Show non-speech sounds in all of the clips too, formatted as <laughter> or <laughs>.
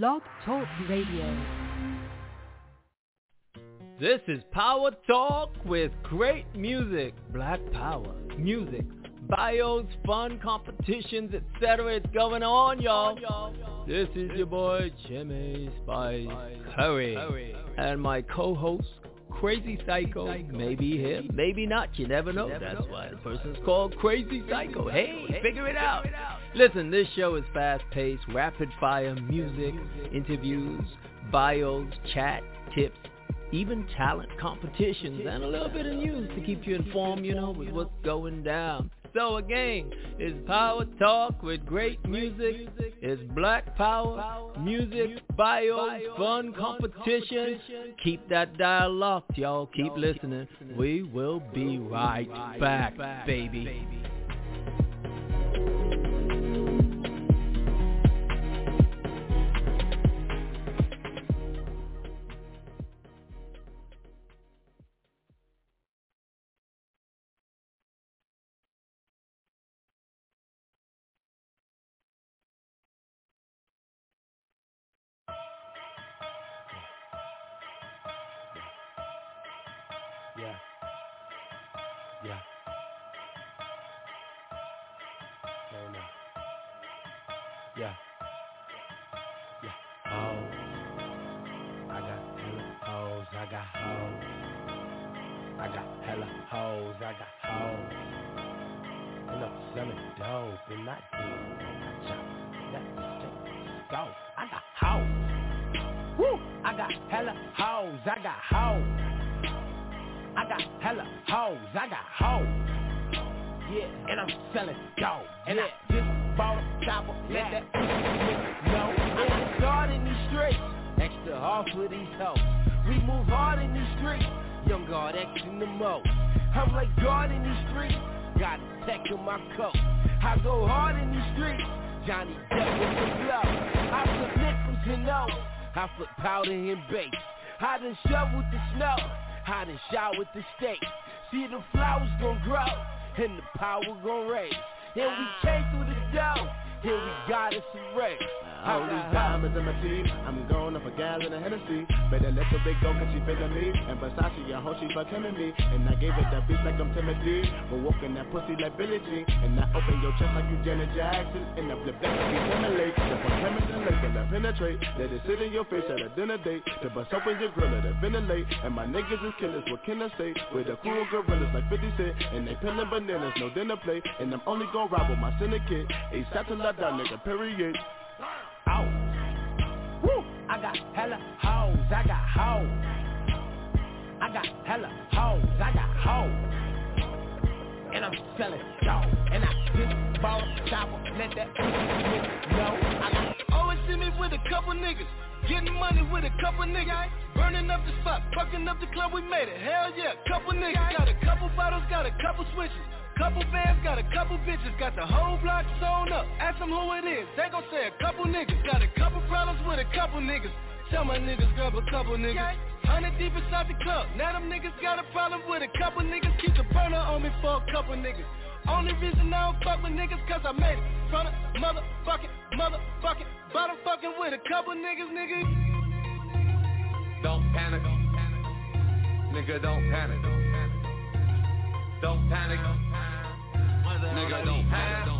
Blog Talk Radio. This is Power Talk with great music, Black Power, music, bios, fun competitions, etc. It's going on, y'all. This is your boy Jimmy Spice Curry and my co-host Crazy Psycho. Maybe him, maybe not. You never know. That's why the person's called Crazy Psycho. Hey, figure it out. Listen, this show is fast-paced, rapid-fire music, interviews, bios, chat, tips, even talent competitions, and a little bit of news to keep you informed, you know, with what's going down. So again, it's Power Talk with great music. It's Black Power, music, bios, fun competition. Keep that dial locked, y'all. Keep listening. We will be right back, baby. With the state. See the flowers gon' grow and the power gon' raise. Better let the big go cause she feelin' me And Versace, I hope she him and me. And I gave it that beat like I'm Timothy. But walking that pussy like Billie Jean. And I open your chest like you Janet Jackson. And I flip that like you The put chemist and lake and I penetrate. Let it sit in your face at a dinner date. To bust open your grill, let it ventilate. And my niggas is killers, what can I say? With the cool gorillas like 50 Cent. And they peeling bananas, no dinner plate. And I'm only gon' ride with my syndicate. Till I die, nigga, period. Hoes. Woo! I got hella hoes, I got hoes. I got hella hoes, I got hoes. And I'm selling dope. And I just bought a chopper, let that nigga know. I got Always see me with a couple niggas. Getting money with a couple niggas. Burning up the spot, fucking up the club, we made it. Hell yeah, couple niggas. Got a couple bottles, got a couple switches. Couple bands, got a couple bitches, got the whole block sewn up. Ask them who it is, they gon' say a couple niggas. Got a couple problems with a couple niggas. Tell my niggas grab a couple niggas. Hundred deep inside the club. Now them niggas got a problem with a couple niggas. Keep the burner on me for a couple niggas. Only reason I don't fuck with niggas cause I made it from the motherfucking, motherfucking bottom fucking with a couple niggas, nigga. Don't panic. Nigga, don't panic. Don't panic. Nigga, don't panic.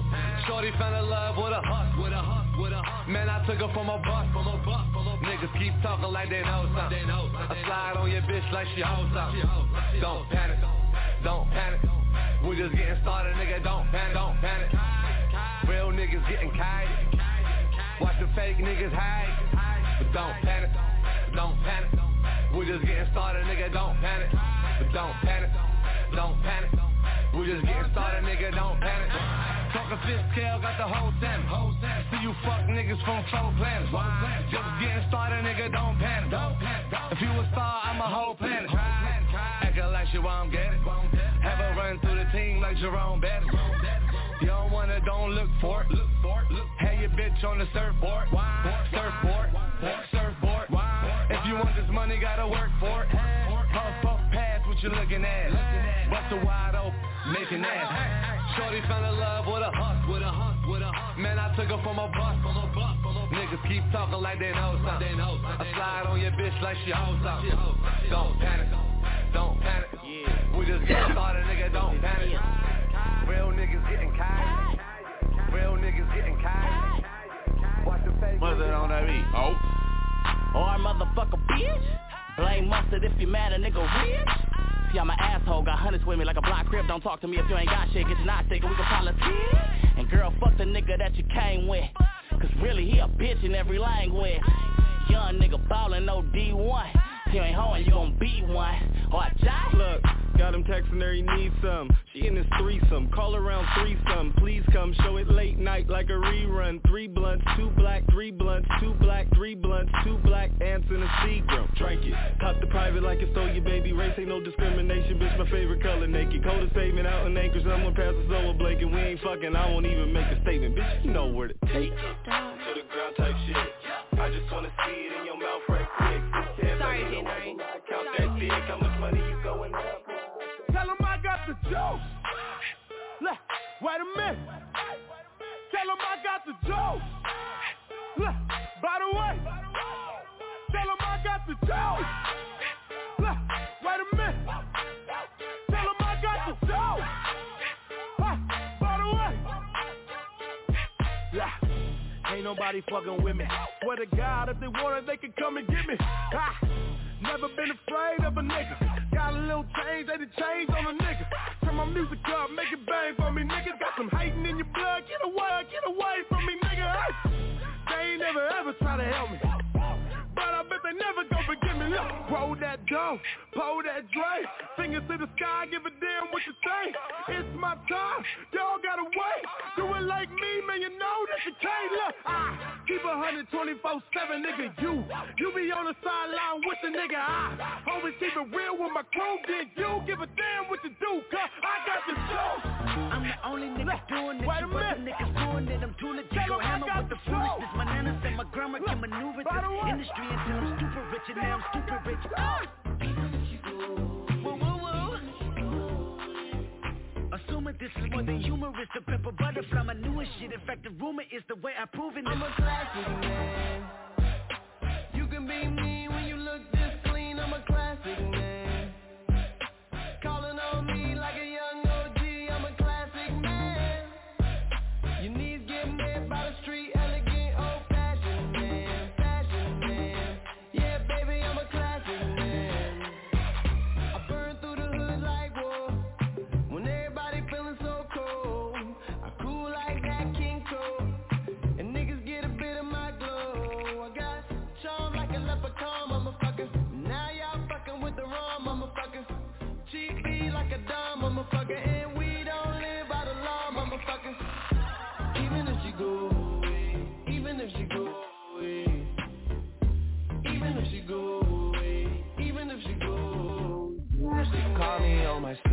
Shorty fell in love with a hus, with a hus, with a hus. Man, I took her from a bus, from a bus, from a bus. Niggas keep talking like they know something. I slide on your bitch like she hoes something. Don't panic. Don't panic. We just getting started, nigga. Don't panic. Don't panic. Real niggas getting kite. Watch the fake niggas hide. But don't panic. Don't panic. We just getting started, nigga. Don't panic. But don't panic. Don't panic. We just getting started, nigga. Don't panic. Talking fifth scale, got the whole ten. See you fuck niggas from four planets. Just getting started, nigga. Don't panic. If you a star, I'm a whole planet. Acting like shit while I'm getting. Have her run through the team like Jerome Bettis. You don't wanna, don't look for it. Have your bitch on the surfboard. Surfboard. Surfboard. If you want this money, gotta work for it. Puff, puff, pass what you looking at? Bust a wide open, making that. Shorty found a love with a hus, with a hus, with a hus. Man, I took her from a bus, from a bus, from a bus. Niggas keep talking like they know something. I slide on your bitch like she hoes something. Don't panic, don't panic. We just got started, nigga, don't panic. Real niggas getting cash. Real niggas getting cash. Watch the face. What's that on that beat? Oh. Or oh, motherfucker bitch. Blame mustard if you mad a nigga rich. See, I'm an asshole, got hundreds with me like a block crib. Don't talk to me if you ain't got shit, get your knots taken, we can politic. And girl, fuck the nigga that you came with. Cause really, he a bitch in every language. Young nigga ballin', no D1. If you ain't hoeing, you gon' be one. Or I die. Look, got him texting her, he needs some. She in his threesome, call around threesome. Please come, show it late night like a rerun. Three blunts, two black, three blunts, two black, three blunts, two black ants in a Seagram. Drink it, cop the private like it's stole your baby. Race ain't no discrimination, bitch. My favorite color naked. Coldest statement out in Anchorage. Someone pass us over Blake and we ain't fucking. I won't even make a statement, bitch. You know where to take it. To the ground type shit. I just wanna see it in your mouth right quick. Henry. Count that how much money you going up? Tell him I got the juice. Look, wait a minute. Tell him I got the juice. Look, by the way. Tell him I got the juice. Nobody fucking with me. Swear to God, if they wanted, they could come and get me. Ha! Never been afraid of a nigga. Got a little change, they the change on a nigga. Turn my music up, make it bang for me, niggas. Got some hating in your blood, get away, get away from me, nigga. Hey. They ain't never ever try to help me. But I bet they never roll that dough, pull that Dre. Fingers to the sky, give a damn what you think. It's my time, y'all gotta wait. Do it like me, man, you know that you can't. Look, I ah, keep a 124-7, nigga, you. You be on the sideline with the nigga, I always keep it real with my crew. Then you give a damn what you do, cause I got the juice. I'm the only nigga doing it. Wait a You other minute. niggas doing it. I'm too legit. Go hammer got with the the foolishness. My nana said my grandma can maneuver this industry until I'm stupid rich, and now I'm stupid Ah! woo. Assuming this is more than humorous, the pepper butterfly, my newest shit. In fact, the rumor is the way I proven it. I'm a classic man.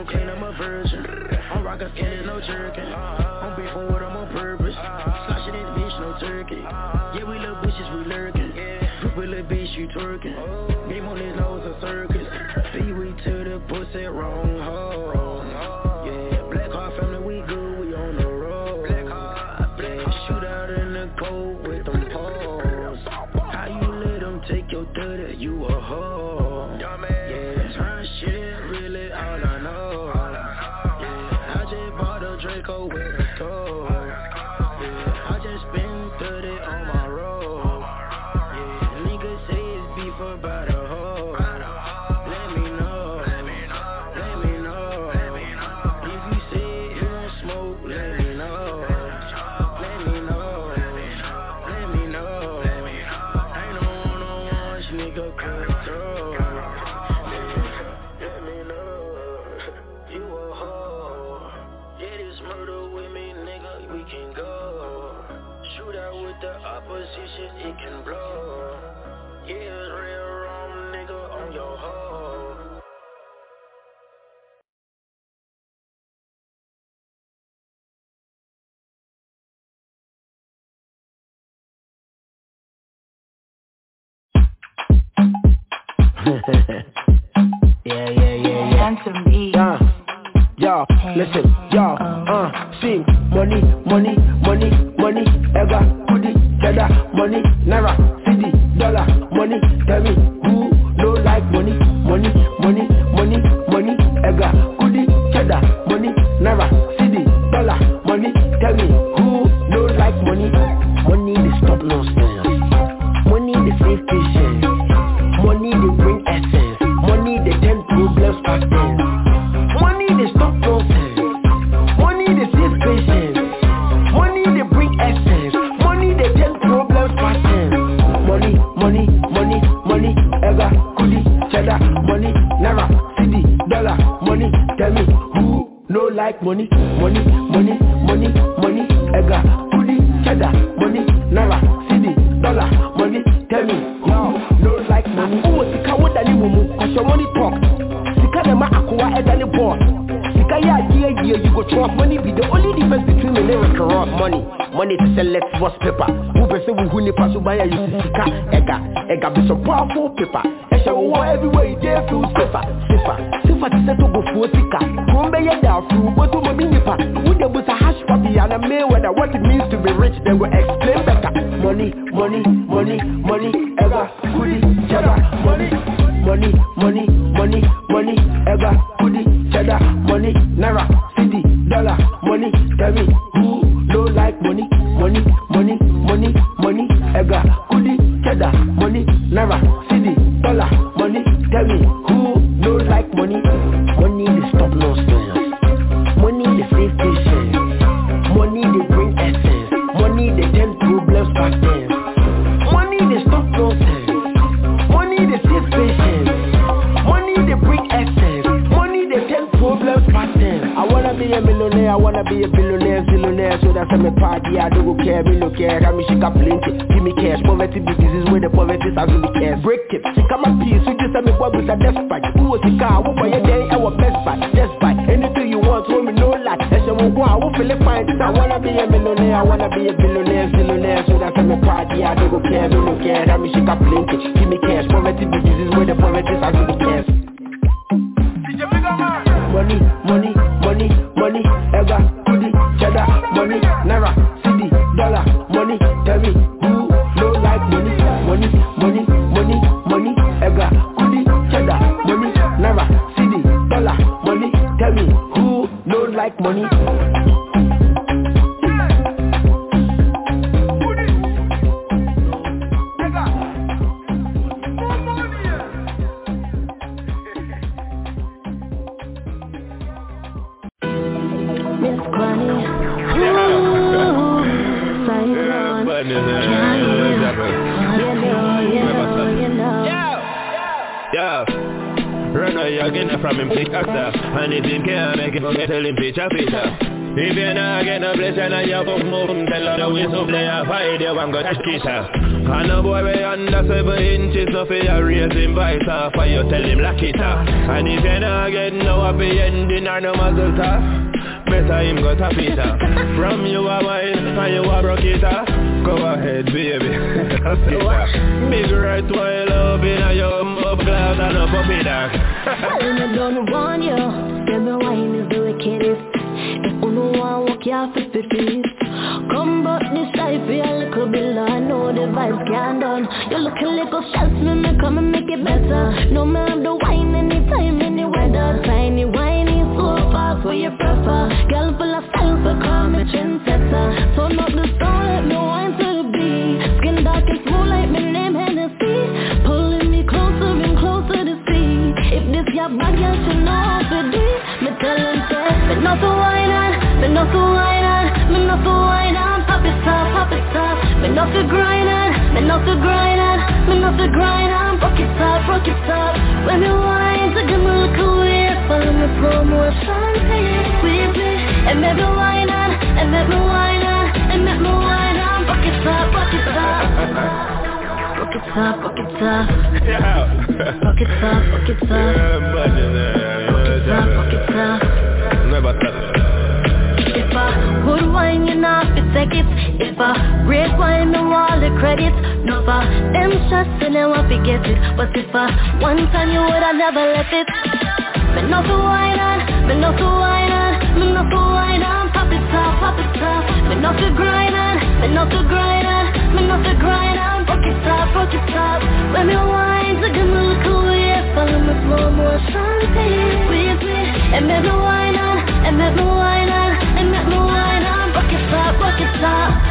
so clean, I'm a virgin. I'm rockin' skin and no jerkin'. I'm beefin' with them on purpose. Sloshing this bitch, no turkey. Yeah, we love bitches, we lurkin'. Group with little bitch, you twerkin'. <laughs> yeah, yeah, yeah, yeah. Yeah. Yo, listen, yo, uh, sing, money, money, money, money, ever, goody, cheddar, money, naira, car, what for your day, I best buy, just buy, anything you want, hold me no lie, so we'll go, I will feel it fine, I wanna be a millionaire, I wanna be a billionaire, zillionaire, so that's my party, I don't go care, me no care, I me shake up plenty, give me cash, poverty disease, where the poverty is really cares. Money, money, money, money, ever, get tell him picture picture If you not get no blessing and you book move Tell her the way so play a fight you want go touch kiss her And a boy way under seven inches So for you raise him vice off And you tell him lock it up And if you not get no happy ending or no muzzle tough Better him go tap it up From you a wine and you a broke it up Go ahead baby. <laughs> Big right while loving and you up glass and a puppy dog I don't want you. Every wine is the wickedest. For a little bit low. I know the vibes can't done. You look a little shells, me me come and make it better. No me have the wine anytime, any weather. Tiny whiny, so fast, what you prefer. Girl full of style, so call me trendsetter. Turn up the sound, let me wine to the beat. Skin dark and smooth like my name Hennessy. Pulling me closer and closer to see. If this your bag, you should know how to do. Me tell him say, me not to wine on, me not to wine not to grind on, me not to grind on, me not to grind on. It up, rock it up. When me wine, so give me look away. Follow me promotion, with me. And me wine on, and me wine on, and me wine on. Rock it up, rock it top, rock it top. Rock it top, it top. It top, rock it top. If I good wine, you know fi take it. I red wine, me want the credit. No for them shots, and they want to get it. But if I one time you would, I never left it. Me no fi wine on, me no fi wine on, me no fi wine on. Pop it top, pop it top. Me no fi grind on, me no fi grind on, me no fi grind on. Rock it top, rock it top. When me wine, so give me look away. Follow me slow motion. With me, and make me wine on, and make me wine on, and make me wine on. Rock it top, rock it top.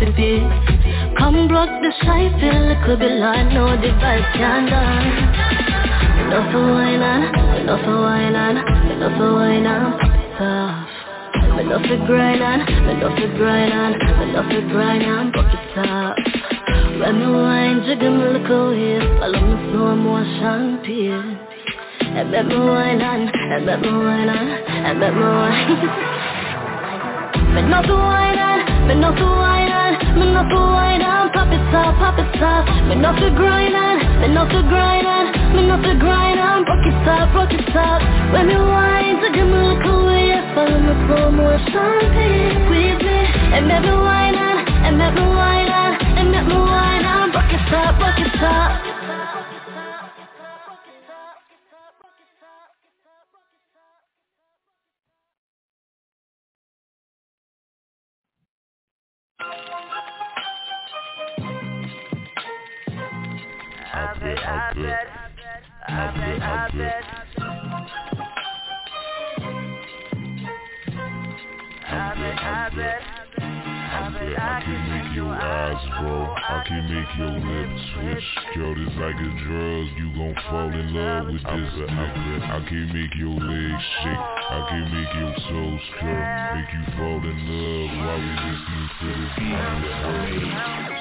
The beat. Come block the shy feel it could be like no device can done. Enough for wine on, enough for wine on, enough for wine on, off. Enough for grind on, enough for grind on, enough for grind on, pop it off. When me wine, jiggle me look away, follow me slow motion pace. And let me wine on, and let me wine on, and let me wine. Me not to wine on, me not to wine on, on. Pop it off, pop it off. Me not to grind on, me not to grind. Rock it off, rock it off. When me wine, so give me look away, follow me slow motion pace with me. And me wine and me wine and me wine. Rock it off, rock it off. I bet, I bet. I bet, I bet, I can make your eyes roll. I can make your lips switch. Girl, this like a drug. You gon' fall in love with this. I can make your legs shake. I can make your toes curl. Make you fall in love while we listening to this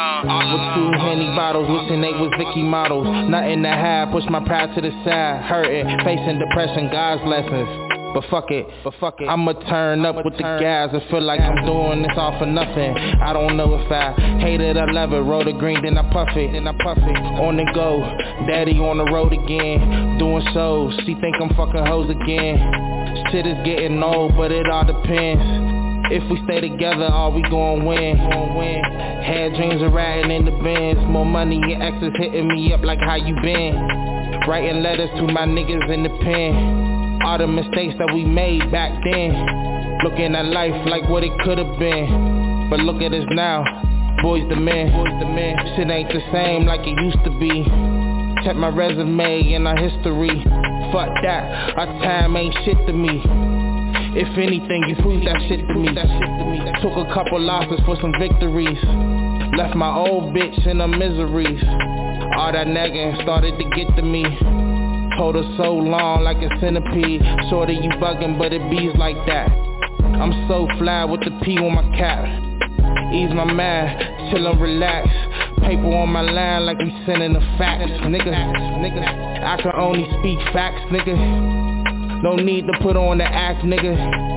With two Henny bottles, wishing they was Vicky models. Nothing to have, push my pride to the side. Hurting, facing depression, God's lessons. But fuck it, but fuck it. I'ma turn up with the guys. and feel like I'm doing this all for nothing. I don't know if I hate it, I love it. Roll the green, then I puff it, then I puff it. On the go, daddy on the road again, doing shows. She think I'm fucking hoes again. Shit is getting old, but it all depends. If we stay together, are we gon' win? Had dreams of riding in the bins. More money and exes hitting me up like how you been. Writing letters to my niggas in the pen. All the mistakes that we made back then Looking at life like what it could've been But look at us now boys the men Shit ain't the same like it used to be Check my resume and our history Fuck that, our time ain't shit to me if anything, you prove that shit to me. Took a couple losses for some victories. Left my old bitch in her miseries. All that nagging started to get to me. Hold her so long like a centipede Shorty you bugging but it bees like that I'm so fly with the P on my cap Ease my mind, chillin' relax Paper on my line like we sending the Nigga, nigga I can only speak facts, nigga No need to put on the act, nigga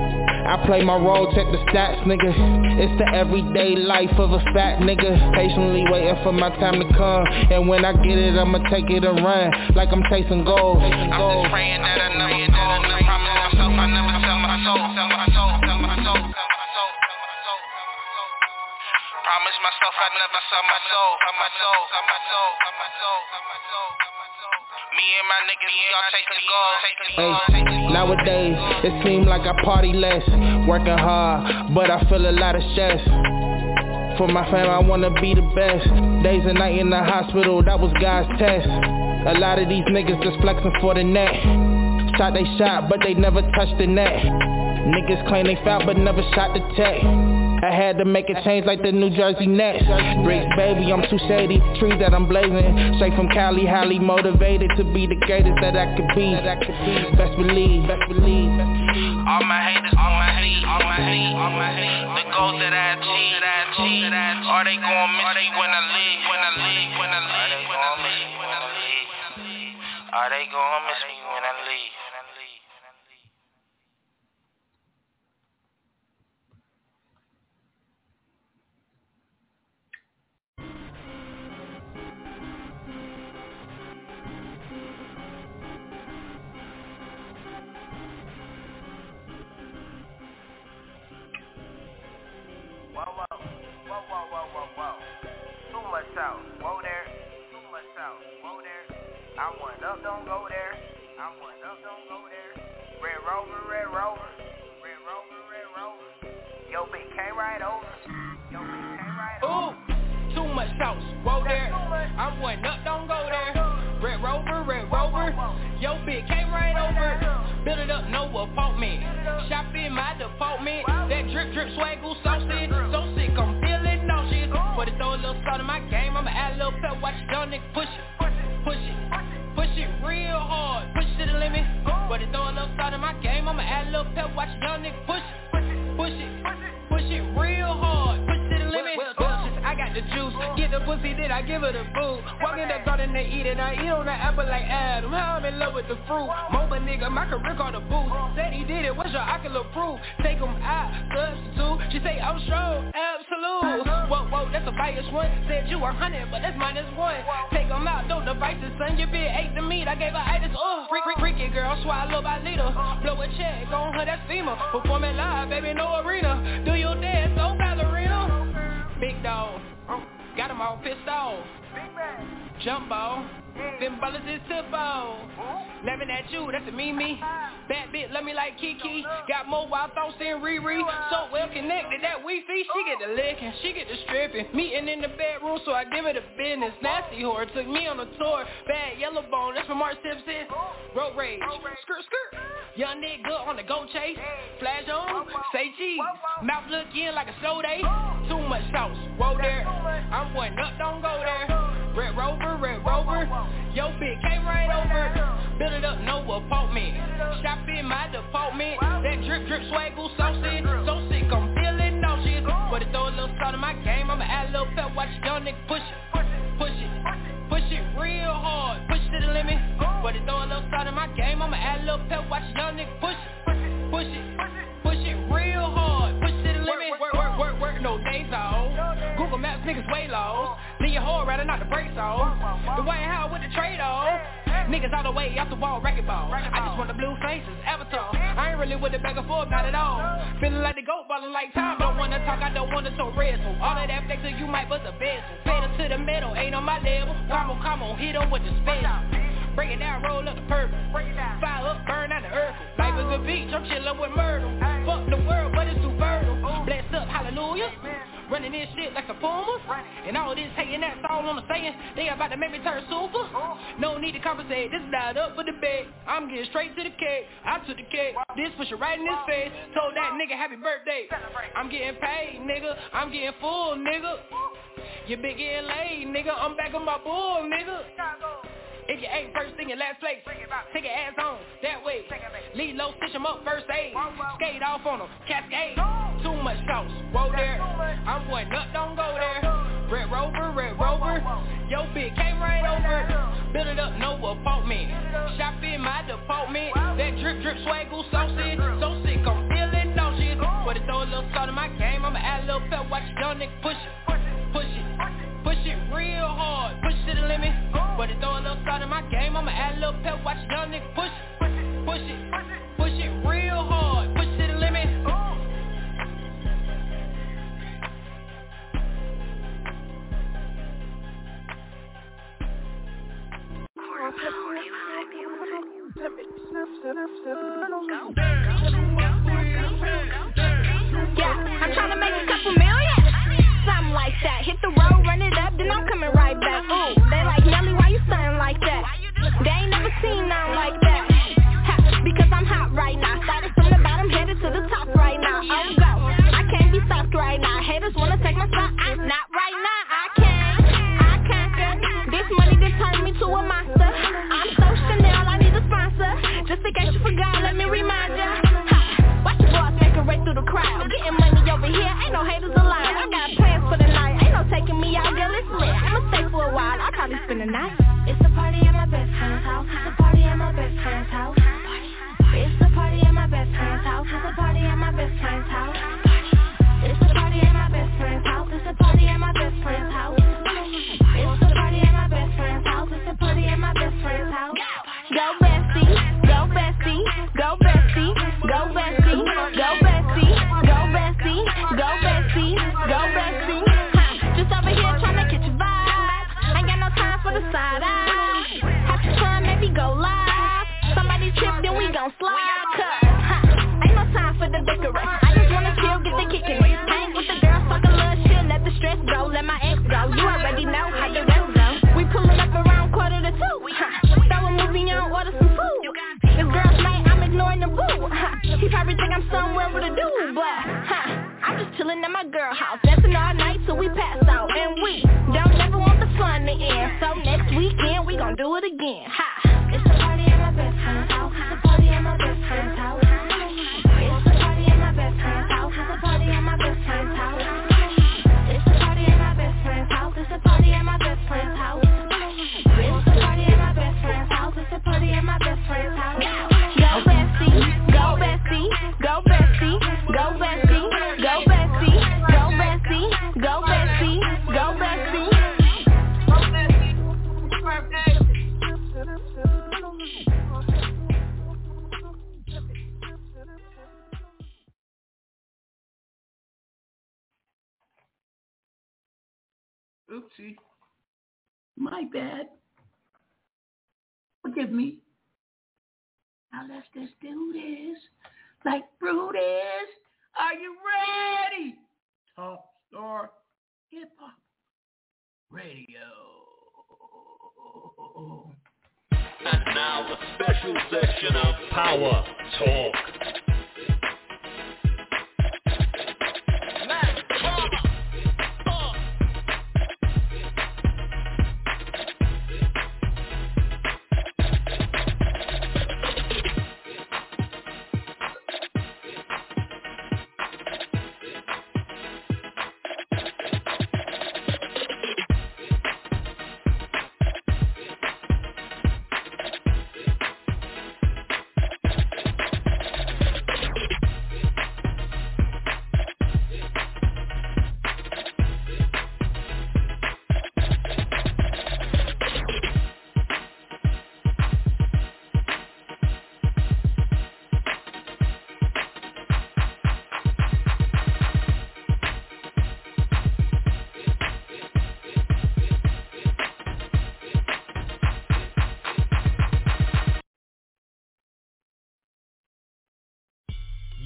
I play my role, check the stats, nigga. It's the everyday life of a fat nigga. Patiently waiting for my time to come. And when I get it, I'ma take it and run. Like I'm chasing gold. I'm just praying that I it, that I. Promise myself I never sell my soul, sell my soul, sell my soul. Promise myself I'd never sell my soul, sell my soul, sell my soul, sell my soul, sell my soul. Hey, nowadays, it seems like I party less. Working hard, but I feel a lot of stress. For my fam, I wanna be the best. Days and night in the hospital, that was God's test. A lot of these niggas just flexing for the net. Shot they shot, but they never touched the net. Niggas claim they foul, but never shot the tech. I had to make a change like the New Jersey Nets. Bricks, baby, I'm too shady. Trees that I'm blazing. Straight from Cali, highly motivated to be the greatest that I could be. Best believe, best believe. All my haters, all my hate, all my hate, all my hate. The goals that I achieve, that I achieve, that I achieve. Are they gon' miss me when I leave, when I leave, when I leave, when I leave, when I leave? Are they gon' miss me when I leave? Whoa, whoa, whoa, whoa, whoa, whoa, whoa. Too much south, whoa there. Too much south, whoa there. I'm one up, don't go there. I'm one up, don't go there. Red Rover, Red Rover. Red Rover, Red Rover. Yo, bitch came right over. Yo, bitch came right over. Ooh, too much sauce, whoa there. I'm one up, don't go Rover, Red Rover. Yo, bitch came right over. Build it up, no apartment. Shop in my department. That drip, drip, swaggle, saucy. So sick, I'm feeling nauseous. But it throw a little salt in my game. I'ma add a little pep, watch young nigga push it. Push it. Push it real hard. Push it to the limit. But it throw a little salt in my game. I'ma add a little pep, watch young nigga push it. Push it. Push it real hard. Push it to the limit. I give her the food. Walk in the garden, they eat it, I eat on the apple like Adam. I'm in love with the fruit. Moba nigga, my career called a boost. Said he did it, what's your ocular proof? Take him out, substitute. She say oh, I'm strong, absolute. Whoa, whoa, that's a bias one. Said you a hundred, but that's minus one. Take him out, no devices, son. Your bitch ate the meat, I gave her itis. Oh, freak, freak, freaky girl, swallow by leader. Blow a check on her, that's FEMA. Performing live, baby, no arena. Do your dance, so ballerina. Big dog. Got them all pissed off. Jumbo. Them bullets is tippo. Laughing at you, that's a Mimi. Bad bitch, love me like Kiki. Got more wild thoughts than Riri. So well connected that Wi-Fi. She get the licking, she get the stripping. Meeting in the bedroom, so I give it a business. Nasty whore took me on a tour. Bad yellow bone, that's from Mark Simpson. Road rage, skirt skirt. Young nigga on the go chase. Flash on, say cheese. Mouth looking like a slow day. Too much sauce, whoa there. I'm one up, don't go there. Red Rover, Red Rover. Yo, bitch came right over. Build it up, no apartment. Shop in my department. That drip, drip, swag, so sick So sick, I'm feeling nauseous. But it throw a little salt in my game. I'ma add a little pep. Watch young nigga push it, push it, push it real hard. Push to the limit. But it throw a little salt in my game. I'ma add a little pep. Watch young nigga push it, push it, push it push it real hard. Push to the limit. Work, work, work, work. No days out maps, niggas way low. Leave your whore rather not the brakes off. The White House with the trade off. Niggas all the way off the wall, wrecking ball. I just want the blue faces, avatar. I ain't really with the bag of four, not at all. Feeling like the goat, ballin' like time. Don't wanna talk, I don't wanna so red. So all of that flexing, you might bust a bezel. Pedal to the middle, ain't on my level. Come on, come on, hit 'em with the spin. Break it down, roll up the purple. Fire up, burn out the earth. Life is a beach, I'm chillin' with Myrtle. Fuck the world, but it's too fertile. Bless up, hallelujah. Running this shit like the Pumas. And all this hating, that's all I'm saying. They about to make me turn super. No need to compensate, this is not up for debate. I'm getting straight to the cake. I took the cake. This push it right in his face. Told that nigga happy birthday. I'm getting paid, nigga. I'm getting full, nigga. You been getting laid, nigga. I'm back on my bull, nigga. If you ain't first thing in last place, take your ass on that way. Lead low, stitch 'em up first aid. Skate off on on 'em, cascade. Too much sauce, whoa there. I'm going up, don't go there. Red Rover, Red Rover. Yo, big came right over. Build it up, no apartment. Shop in my department. That drip, drip, swaggle, so sick. So sick, I'm feeling nauseous. But it throw a little salt in my game. I'ma add a little pep, watch young nigga push it. Push it. Push it real hard, push to the limit. But it throw a little salt in my game, I'ma add a little pep, watch young nigga push it, push it, push it, push it real hard, push to the limit. Yeah, I'm trying to make a couple million. Like that. Hit the road, run it up, then I'm coming right back. Ooh, they like Nelly, why you stunning like that? They ain't never seen nothing like that. Ha, because I'm hot right now. Started from the bottom, headed to the top right now. Oh go, I can't be stopped right now. Haters wanna take my spot, I'm not right now. I can't, I can't. This money done turned me to a monster. I'm so Chanel, I need a sponsor. Just in case you forgot, let me remind ya. Ha, watch your boss make a race through the crowd. Getting money over here, ain't no haters allowed. I'll spend the night. It's a party at my best friend's house.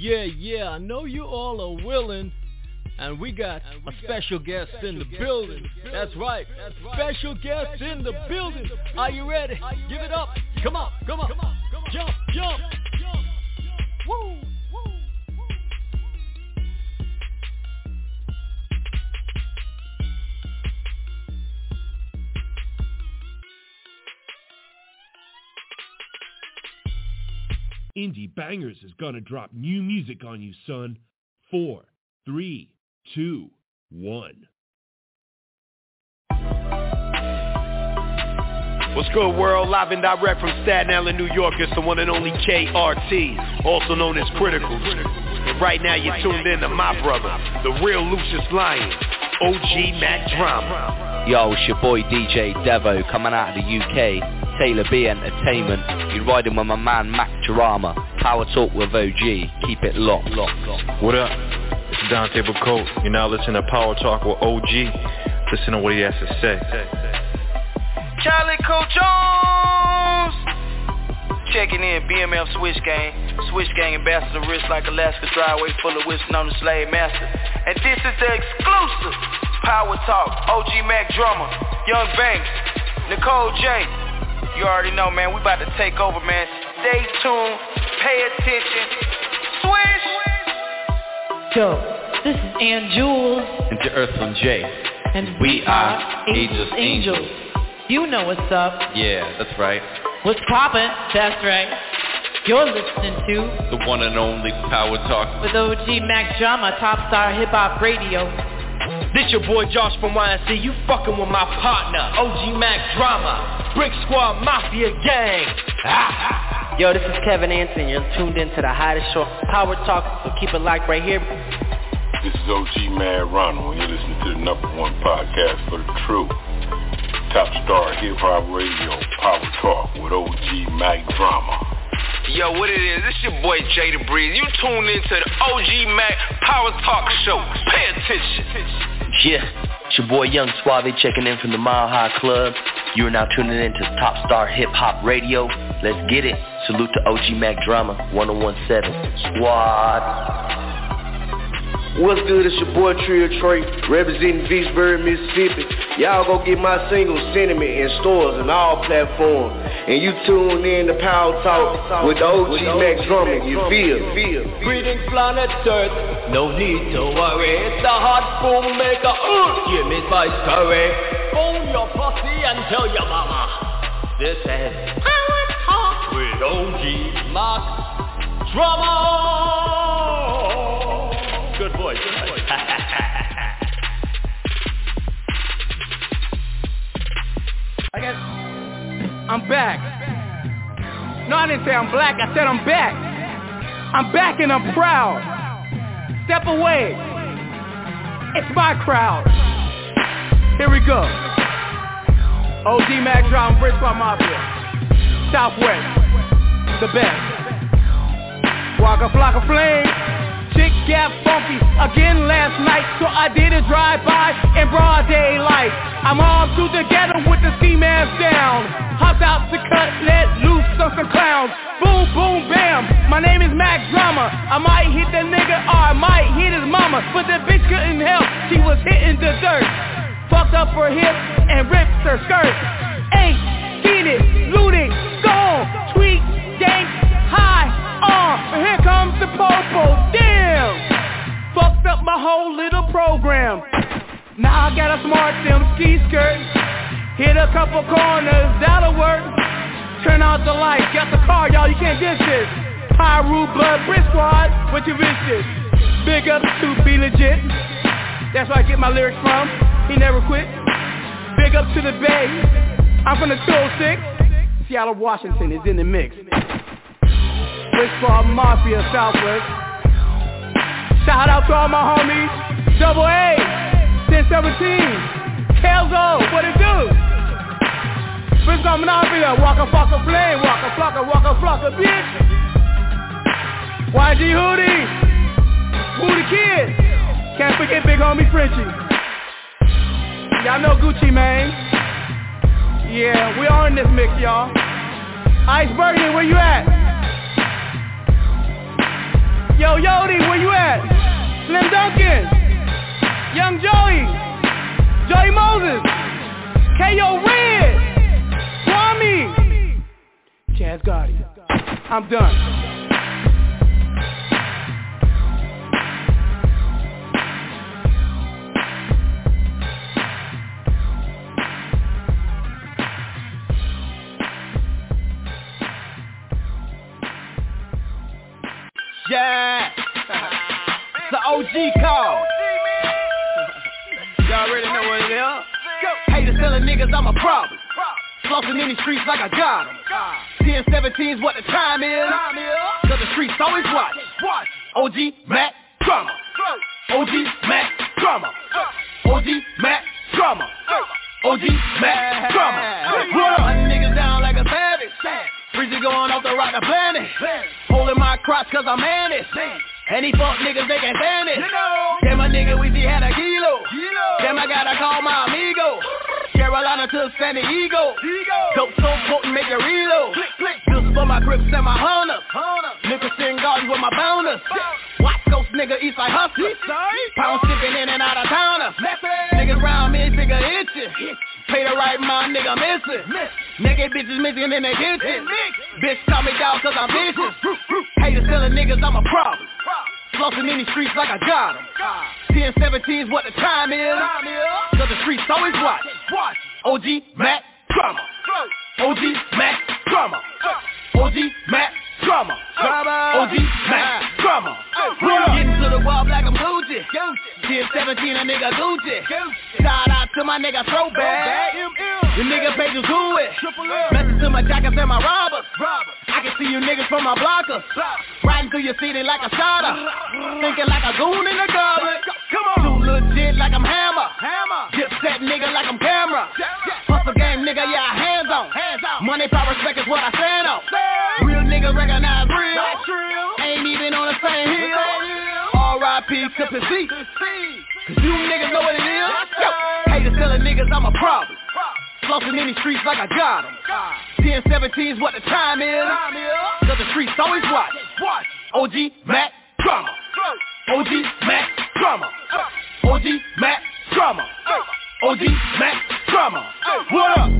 Yeah, yeah. I know you all are willing. And we got a special guest in the building. That's right. Special guest in the building. Are you ready? Give it up. Come on, come on. come on Jump, jump. Woo. Indie Bangers is gonna drop new music on you, son. Four, three, two, one. What's good, world? Live and direct from Staten Island, New York. It's the one and only KRT, also known as Critical. And right now, you're tuned in to my brother, the real Lucious Lyon, OG Mac Drama. Yo, it's your boy DJ Devo coming out of the UK. Taylor B Entertainment. You're riding with my man Mac Drama. Power Talk with OG. Keep it locked. locked, locked. What up? It's Dante Bacote. You're now listening to Power Talk with OG. Listen to what he has to say. Charlie Cole Jones! Checking in, BMF Switch Gang. Switch Gang ambassador, wrist like Alaska driveway full of wisdom on the slave master. And this is the exclusive Power Talk, OG Mac Drama, Young Banks, Nicole J. You already know, man, we about to take over, man. Stay tuned, pay attention, switch! Yo, this is Ann Jules. And to Earthling J. And we, we are Ageless Angels. Angels. You know what's up. Yeah, that's right. What's poppin'? That's right. You're listening to the one and only Power Talk with OG Mac Drama, Top Star Hip Hop Radio. This your boy Josh from YNC. You fucking with my partner, OG Mac Drama, Brick Squad Mafia Gang. Ah. <laughs> Yo, this is Kevin Anthony. You're tuned into the hottest show, Power Talk. So keep it locked right here. This is OG Mad Ronald. You're listening to the number one podcast for the truth. Top Star Hip Hop Radio, Power Talk with OG Mac Drama. Yo, what it is, this your boy Jada Breeze. You tuned into the OG Mac Power Talk Show. Pay attention. Yeah, it's your boy Young Suave checking in from the Mile High Club. You are now tuning in to Top Star Hip Hop Radio. Let's get it. Salute to OG Mac Drama 1017 Squad. What's good? It's your boy Trio Trey, representing Vicksburg, Mississippi. Y'all go get my single Sentiment in stores and all platforms. And you tune in to Power Talk with the OG Mac Drama. You feel? feel? Greetings, planet Earth. No need to worry. It's a hot boom maker. Uh, give me spice curry. Phone your posse and tell your mama. This is Power Talk with OG Mac Drama. I guess I'm back. No, I didn't say I'm black. I said I'm back. I'm back and I'm proud. Step away. It's my crowd. Here we go. OG Mac Drum, Brick Squad Mafia. Southwest. The best. Walk a flock of flames. Chick got funky again last night, so I did a drive-by in broad daylight. I'm all two together with the mask down. Hopped out to cut, let loose on some clowns. Boom, boom, bam. My name is Mac Drama. I might hit the nigga or I might hit his mama, but the bitch couldn't help. She was hitting the dirt. Fucked up her hip and ripped her skirt. Ain't seen it, looted, gone, tweet, dank, high, on. Uh, here comes the popo. Damn up my whole little program. Now I got a smart them ski skirt. Hit a couple corners, that'll work. Turn out the lights, got the car, y'all, you can't diss this. Pyru Blood Brick Squad, what you this? Big up to B-Legit. That's where I get my lyrics from. He never quit. Big up to the Bay. I'm from the 206. Seattle, Washington is in the mix. Brick Squad Mafia Southwest. Shout out to all my homies. Double A, 1017. Kelzo, what it do? Bitch coming out here, walk a fuck a flame, walk a flock a walk a flock a bitch. YG Hootie, Who kid? Can't forget big homie Frenchie. Y'all know Gucci Mane. Yeah, we are in this mix, y'all. Iceberg, where you at? Yo, Yodi, where you at? Slim Duncan. Young Joey. Joey Moses. K.O. Red. Kwame. Chaz Gotti. I'm done. Yeah. it's <laughs> the OG call. <laughs> Y'all already know what it is. Haters telling niggas I'm a problem. Flossing in the streets like I got them. 10, 17's what the time is. Cause the streets always watch. OG Mac Drama. OG Mac Drama. OG Mac Drama. OG Mac Drama. Run niggas down like. Breezy going off the rock the planet. Holding my crotch cause I'm managed. And these fuck niggas, they can stand it. Damn, my nigga, we see had a kilo. Damn, I gotta call my amigo. Carolina to San Diego. Dope so potent, make it reload. Just for my grips and my hunters. Nicholson Garden with my bounders. West Coast nigga, East Side hustler. Pound sipping in and out of towners. Niggas round me, figure itching. Pay the right mind, nigga missing. Naked bitches missing in the kitchen. Bitch call me down cause I'm vicious. Haters telling niggas I'm a problem. Flossing in these streets like I got them. 10, 17's what the time is. Cause the streets always watch. OG Mac Drama. OG Mac Drama. OG Mac Drama. OG Mac Drama. Getting to the wall like I'm Gucci. 10, 17 a nigga Gucci. Shout out to my nigga Throwback. The nigga pages who it. Message to my jackets and my robbers. robbers. I can see you niggas from my blockers. Riding through your city like a shotter. Thinking like a goon in the garbage. Come on. Too legit like I'm hammer. Hammer. Dip set nigga like I'm Cam'ron. Hustle game nigga, yeah, hands on. Hands on. Money, power, respect is what I stand on. Real niggas recognize real. Ain't even on the same hill. R.I.P. to P.C. Cause you niggas know what it is. Yo, haters telling niggas I'm a problem. Flossing in these streets like I got them. 10, 17 is what the time is. Cause the streets always watch. OG Mac Drama. OG Mac Drama. OG Mac Drama. OG Mac Drama. What up?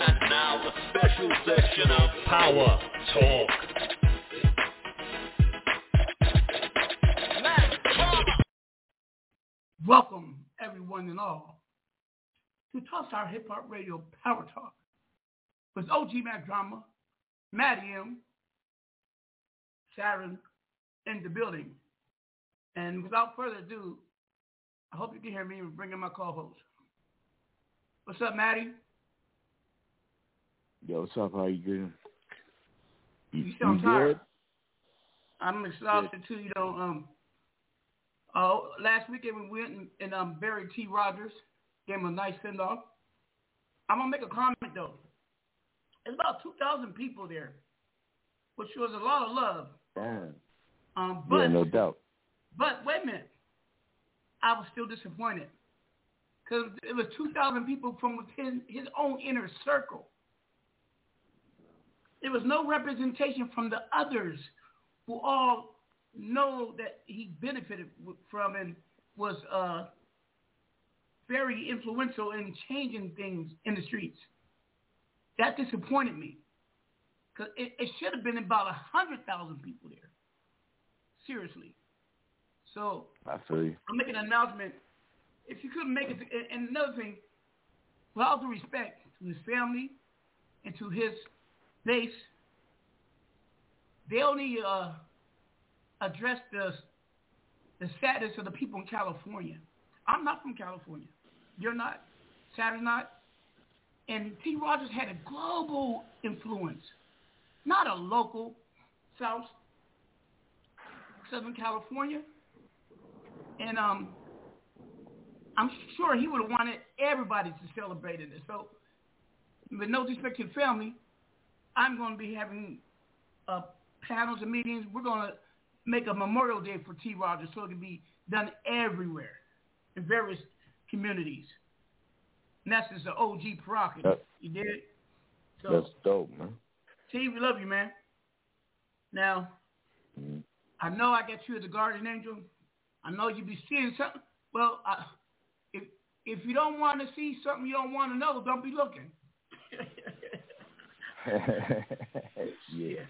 And now a special section of Power Talk. Welcome, everyone and all, to Top Star Hip Hop Radio Power Talk with OG Mac Drama, Matty M, Sharon in the building. And without further ado, I hope you can hear me and bring in my co-host. What's up, Matty? Yo, what's up? How you doing? You sound tired. I'm exhausted too. You know, um, uh, last weekend we went and, and um, buried T. Rogers, gave him a nice send off. I'm gonna make a comment though. There's about 2,000 people there, which was a lot of love. Damn. Um, but yeah, no doubt. But wait a minute, I was still disappointed because it was 2,000 people from within his own inner circle. There was no representation from the others who all know that he benefited from and was uh, very influential in changing things in the streets. That disappointed me because it, it should have been about a hundred thousand people there. Seriously. So I feel you. I'm making an announcement. If you couldn't make it, to, and another thing, with all due respect to his family and to his base, they only uh, address the the status of the people in California. I'm not from California. You're not. Saturn's not. And T. Rogers had a global influence, not a local South Southern California. And um, I'm sure he would have wanted everybody to celebrate it. So, with no disrespect to family, I'm going to be having uh, panels and meetings. We're going to make a Memorial Day for T. Rogers so it can be done everywhere. in various communities. And that's just the OG prerogative. You did? So, that's dope, man. Steve, we love you, man. Now, mm-hmm. I know I got you as a guardian angel. I know you be seeing something. Well, I, if if you don't want to see something you don't want to know, don't be looking. <laughs> <laughs> yeah.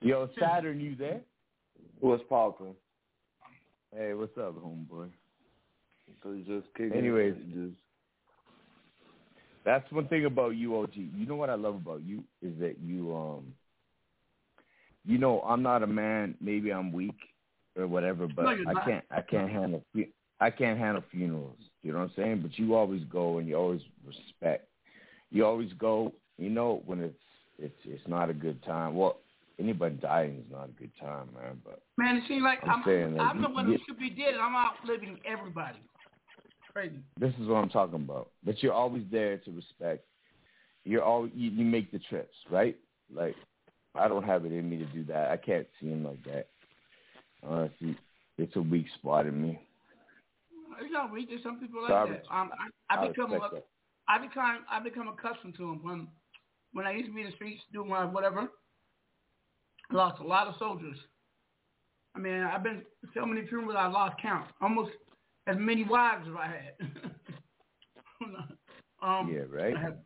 Yo, Saturn, you there? What's poppin'? Hey, what's up, homeboy? So just kicking Anyways, just that's one thing about you, OG. You know what I love about you is that you, um, you know, I'm not a man. Maybe I'm weak or whatever, but No, I can't. I can't handle. I can't handle funerals. You know what I'm saying? But you always go and you always respect. You always go. You know when it's it's it's not a good time. Well, anybody dying is not a good time, man. But Man, it seems like I'm I'm, saying, like, I'm the one who should be dead, and I'm outliving everybody. Crazy. this is what I'm talking about. But you're always there to respect. You're all you, you make the trips, right? Like I don't have it in me to do that. I can't see him like that. Honestly, it's a weak spot in me. It's not weak. There's some people like So I that. res- Um, I, I I become a, that. I become I become accustomed to them. When when I used to be in the streets doing my whatever, I lost a lot of soldiers. I mean, I've been so many funerals I lost count. Almost as many wives as I had. <laughs> um, Yeah, right. I have-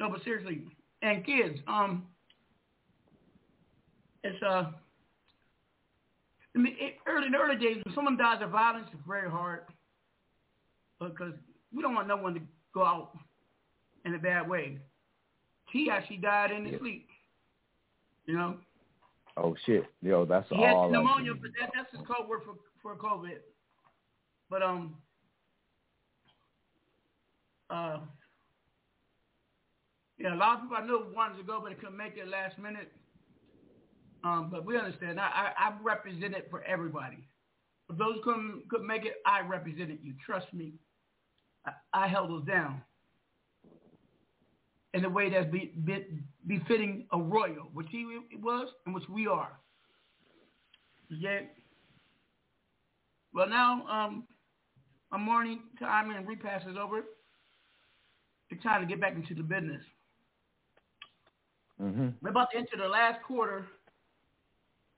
no, but seriously, and kids. Um, it's uh. I mean, early in the early days, when someone dies of violence, it's very hard because we don't want no one to go out in a bad way. He actually died in his Yeah. sleep. You know, Oh shit, yo, that's he had all. I pneumonia, but that, that's his code word for for COVID. But um, uh, yeah, a lot of people I knew wanted to go, but they couldn't make it last minute. Um, but we understand. I I, I represented for everybody. If those couldn't couldn't make it, I represented you. Trust me. I, I held those down in a way that's be, be, befitting a royal, which he was and which we are. Yeah. Well, now um, my mourning time and repass is over. It's time to get back into the business. Mm-hmm. We're about to enter the last quarter,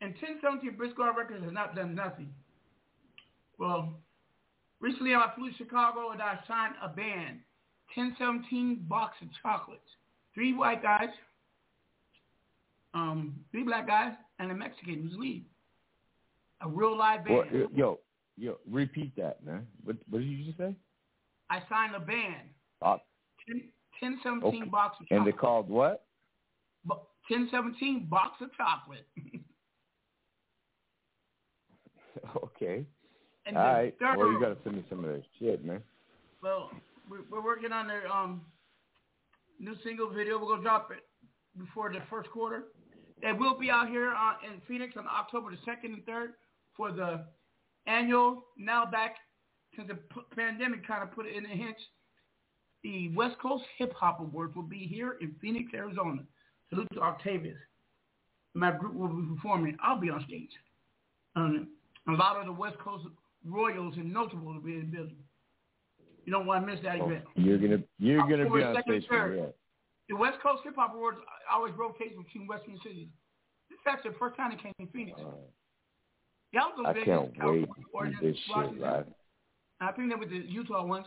and 1017 Brick Squad Records has not done nothing. Well, recently I flew to Chicago and I signed a band, 1017 Box of Chocolates. Three white guys, um, three black guys, and a Mexican who's lead. A real live band. Well, yo, yo, repeat that, man. What what did you just say? I signed a band, Uh, 10, 1017 Okay. Box of Chocolates. and they called what? 1017 Box of Chocolate. <laughs> <laughs> okay. And All right. third- Well, you gotta send me some of that shit, man. Well, we're, we're working on their um, new single video. We're gonna drop it before the first quarter. They will be out here uh, in Phoenix on October the second and third for the annual. Now back since the p- pandemic kind of put it in a hitch, The West Coast Hip Hop Awards will be here in Phoenix, Arizona. Salute to Octavius. My group will be performing. I'll be on stage. Um, a lot of the West Coast Royals and notables will be in the building. You don't want to miss that Oh, event. you're gonna you're gonna be on 2nd, stage for The West Coast Hip Hop Awards always rotates between Western cities. This is actually the first time they came to Phoenix. Uh, Y'all go I Vegas, can't wait California, to see this shit Washington. live. I think they went to Utah once,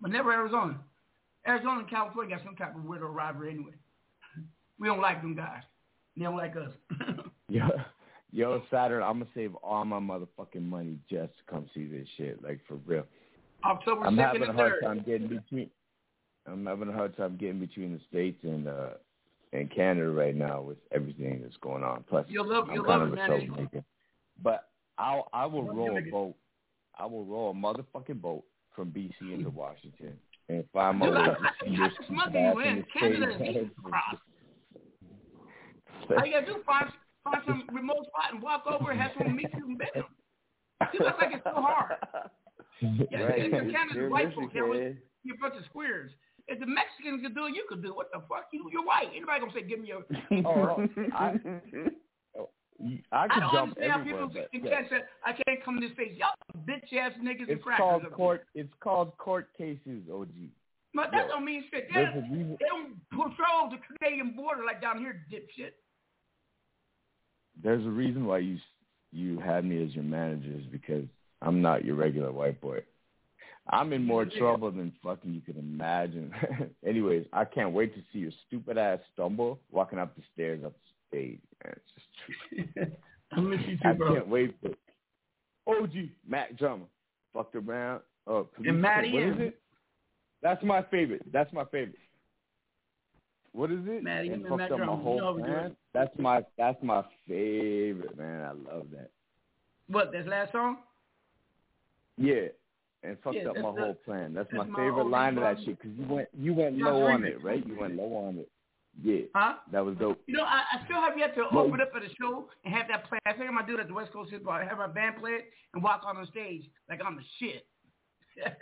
but never Arizona. Arizona and California got some type of weirdo rivalry anyway. <laughs> We don't like them guys. They don't like us. <laughs> Yo, yo, Saturn, I'm gonna save all my motherfucking money just to come see this shit. Like for real. October I'm 2nd having a hard 3rd. time getting between. I'm having a hard time getting between the states and uh and Canada right now with everything that's going on. Plus, You'll love- I'm you'll kind love of it, a troublemaker. But I'll I will You'll roll a it. boat. I will roll a motherfucking boat from BC into <laughs> Washington and find my way I, to see I this <laughs> back in the Canada States. easy to cross. <laughs> All you gotta do find find some remote spot and walk over and have someone meet you and bet them. It looks like it's so hard. <laughs> Yeah, Right. if the Canada's You're white folks, Michigan. they're you're a bunch of squares. If the Mexicans can do it, you could do it. What the fuck? You, you're white. Anybody gonna say, give me your... Oh, I, I can don't jump understand how people but can yeah. can't I can't come to this face. Y'all bitch ass niggas and it's crackers. called court. It's called court cases, OG. But that Yo, don't mean shit. They, there's a reason- they don't patrol the Canadian border like down here, dipshit. There's a reason why you you had me as your manager is because I'm not your regular white boy. I'm in more trouble than fucking you can imagine. <laughs> Anyways, I can't wait to see your stupid ass stumble walking up the stairs up the stage. Man. It's just <laughs> I miss you I too, bro. can't wait for OG Mac Drama. Fucked around. Uh, police And Matty what is it? That's my favorite. That's my favorite. What is it? Matty and fucked up my whole know we do plan. it. That's my that's my favorite, man. I love that. What, that last song? Yeah, and fucked Yeah, up my the- whole plan. That's, my that's my favorite only line of that shit because you went you went low on it, right? You went low on it. Yeah, Huh? that was dope. You know, I, I still have yet to No. open up at a show and have that play. I think I'm gonna do that at the West Coast Hip Hop. I have my band play it and walk on the stage like I'm the shit. <laughs>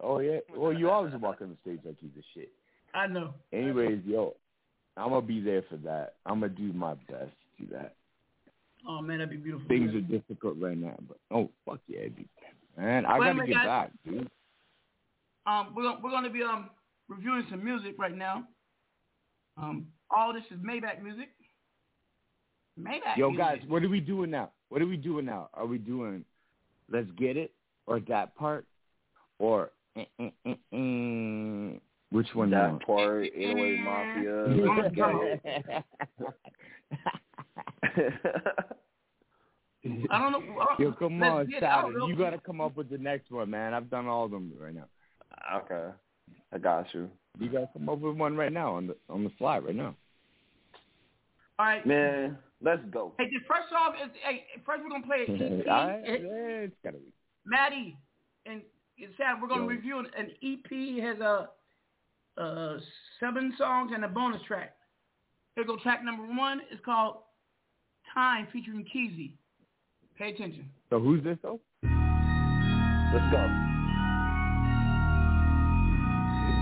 Oh yeah. Well, you always walk on the stage like you the shit. I know. Anyways, yo, I'm gonna be there for that. I'm gonna do my best to do that. Oh man, that'd be beautiful. Things are difficult right now, but oh fuck yeah, it'd be, man. I Wait gotta minute, get guys. back, dude. Um, we're gonna, we're gonna be um reviewing some music right now. Um, all this is Maybach music. Maybach. Yo, music. guys, what are we doing now? What are we doing now? Are we doing Let's Get It or that part or eh, eh, eh, eh, which one That now? part, 808 Mafia. <laughs> let's get <laughs> I don't know. uh, Yo, come on, get. I don't Saturn. know. You gotta come up with the next one, man. I've done all of them right now. Okay, I got you. You gotta come up with one right now on the on the fly right now. All right. Man, let's go. Hey, this first song is. Hey, first we're gonna play an <laughs> EP. All right, yeah, it's gotta be. Maddie and it's sad. We're gonna Yo. review an, an EP. Has a, uh seven songs and a bonus track. Here go track number one. It's called Time featuring Keezy. Pay attention. So who's this though? Let's go.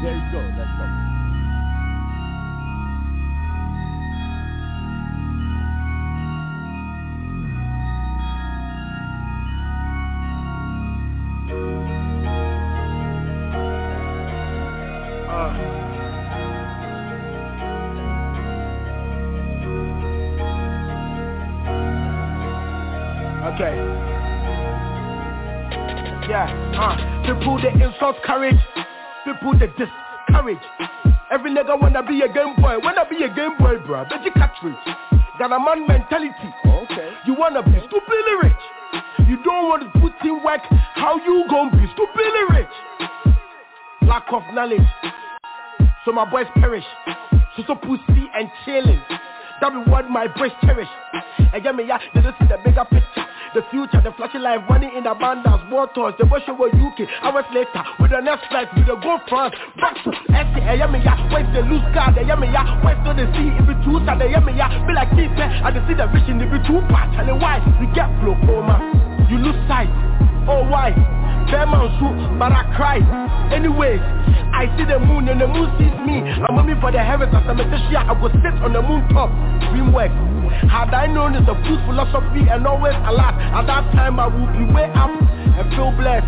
There you go. Let's go. People they insult courage, people they discourage. Every nigga wanna be a game boy, wanna be a game boy, bruh. Bet you cartridge. Got a man mentality. Okay. You wanna be stupidly rich. You don't want to put in work. How you gonna be stupidly rich? Lack of knowledge. So my boys perish. So so pussy and chilling. That be what my boys cherish. And get me yeah, they don't see the bigger picture. The future, the flashing life, money in abundance, more toys, the worship with UK. Hours later, with the next flight, with the go France, back to me yeah, where's the loose card, yeah, me yeah, where's the sea, if it's yeah, me yeah, be like this, eh, I can see the vision, if it's two parts, and why, you get glaucoma, you lose sight, oh why, fair man shoot, but I cry, anyways, I see the moon and the moon sees me. I'm aiming for the heavens as a share. I will sit on the moon top. Dreamwork. Had I known it's a food philosophy and always alert, at that time I will be way up and feel blessed.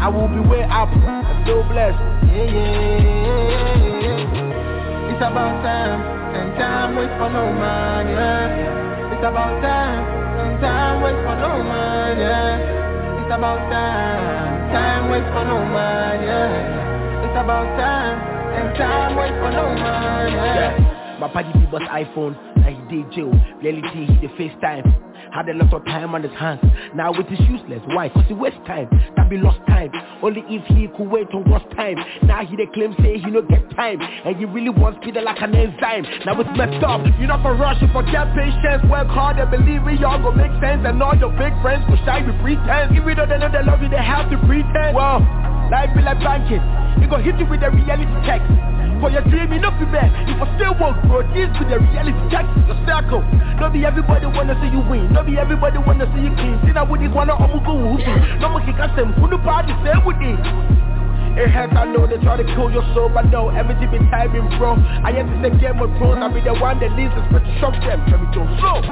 I will be way up and feel blessed. Yeah, yeah, yeah. It's about time and time waits for no man. Yeah. It's about time and time waits for no man. Yeah. It's about time, time waits for no man. Yeah. It's about time and time waits for no man. Yeah. My party bust iPhone, now he did jail. Oh, reality he the FaceTime. Had a lot of time on his hands. Now it is useless. Why? Cause he waste time. That be lost time. Only if he could wait on God's time. Now he the claim say he no get time. And he really wants speed like an enzyme. Now it's messed up. You not for rush, you forget patience. Work hard and believe it, y'all go make sense. And all your big friends go shy with pretense. Even though they know they love you, they have to pretend. Well, life be like banking. It go hit you with a reality check. For your dream, you know be bad. You for still work, bro. This be the reality check. Your circle. Don't be everybody wanna see you win. Don't be everybody wanna see you clean. See that with this one, I'm go whooping. No more kick us them. Who the party say with it? It hurts, I know they try to kill your soul But no, everything be timing, bro I have to say Game of Thrones I be the one that leads us but to shock them Let me go slow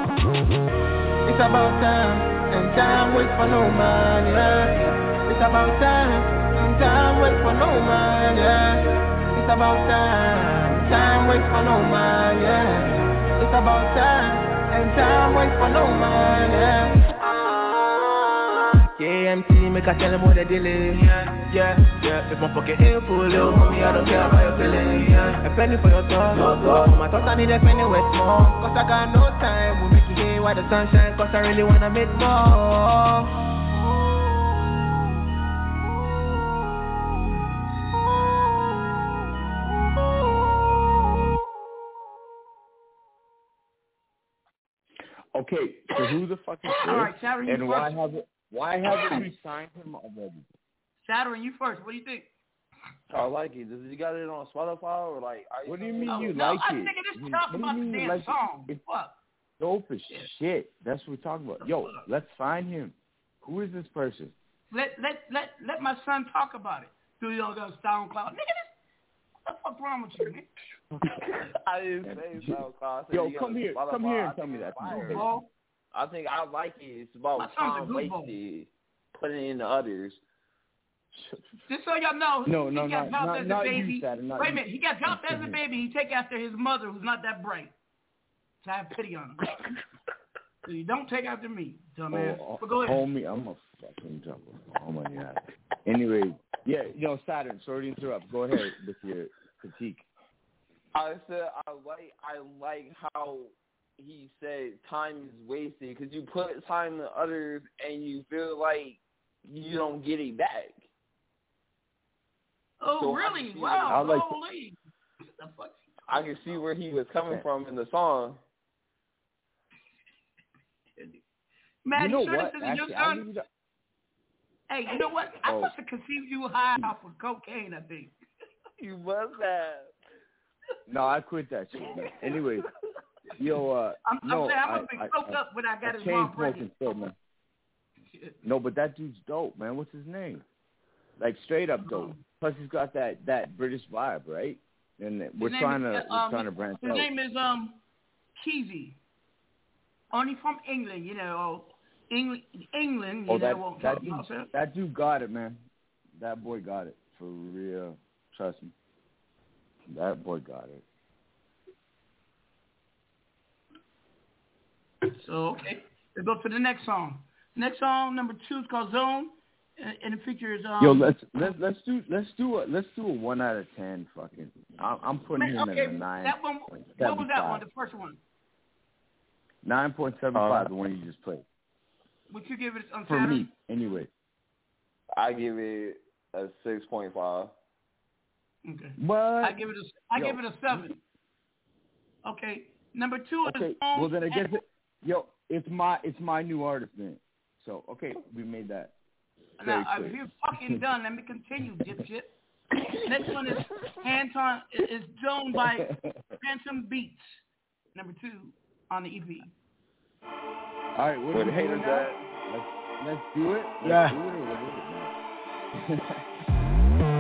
It's about time And time waits for no man, yeah It's about time And time waits for no man, yeah It's about time Time waits for no man, yeah It's about time And time waits for no man, yeah KMT, make I tell them what they delay. Yeah, yeah, yeah. If my pocket ain't full, yo, homie, I don't care about your feeling. Yeah. A penny for your thoughts. No, no. My thoughts, I need a penny with more. Cause I got no time. We make it here while the sun shine. Cause I really wanna make more. Okay, so who the fuck is this? All right, Sharon, you and why haven't why haven't we <clears throat> signed him already? Saturn, you first. What do you think? I like it. Does he got it on Spotify or like? What do you mean you no, like I it? think it is You- talk what do about you the mean you damn like it? song. It's Fuck. dope as shit. That's what we're talking about. Yo, let's find him. Who is this person? Let let let let my son talk about it. Do you know the SoundCloud? Nigga, this what the fuck wrong with you, man? <laughs> I didn't say SoundCloud. I said Yo, come here, on come Spotify. here I and tell think me that. fire. I think I like it. It's about My son's time wasted. Putting in the others. Just so y'all know, No, he no, got not- dropped not- as a not you, baby. Saturn, not Wait a minute, he got dropped as a baby. He take after his mother, who's not that bright. So I have pity on him. <laughs> so you don't take after me, dumbass. Oh, but go ahead. Homie, I'm a fucking jumper. Oh my god. Anyway, yeah, yo, Saturn, sorry to interrupt. Go ahead with your critique. I said I like I like how he said time is wasted because you put time in others and you feel like you don't get it back. Oh, So really? can see Wow. where- Holy. The fuck? I can see where he was coming from in the song. Man, you know sure what? this isn't Actually, your I'll son? the- Hey, you know what? I Oh. must have conceived you high off of cocaine, I think. You must have. No, I quit that shit. Man. Anyway, yo, uh, I'm, no, I'm saying I I, must be I, I, up when I got I his mom still, man. No, but that dude's dope, man. What's his name? Like straight up dope. Plus, he's got that that British vibe, right? And we're trying is, to uh, um, we're trying to branch His out. His name is um Keezy. Only from England, you know. England, England, you Oh, know. that what that dude, that dude got it, man. That boy got it for real. Trust me. That boy got it. So okay, let's go to the next song. Next song, number two, is called Zone, and, and it features um. Yo, let's let's let's do let's do a let's do a one out of ten. Fucking, I'm, I'm putting Man, him okay, in a nine. that one. What was that one? The first one. Nine point seven five, the one you just played. Would you give it on For Saturn? me, anyway. I give it a six point five. Okay. What? I give it a. I Yo. give it a seven. Okay. Number two is Okay, Zone. well then I guess it, yo, it's my it's my new artist then. So okay, we made that. Very Now if you're fucking done, let me continue, dipshit. Next one is Anton is Zone by <laughs> Phantom Beats. Number two on the E EP. All right, what are the we haters doing now? at? Let's, let's do it. Let's Yeah. do it <laughs>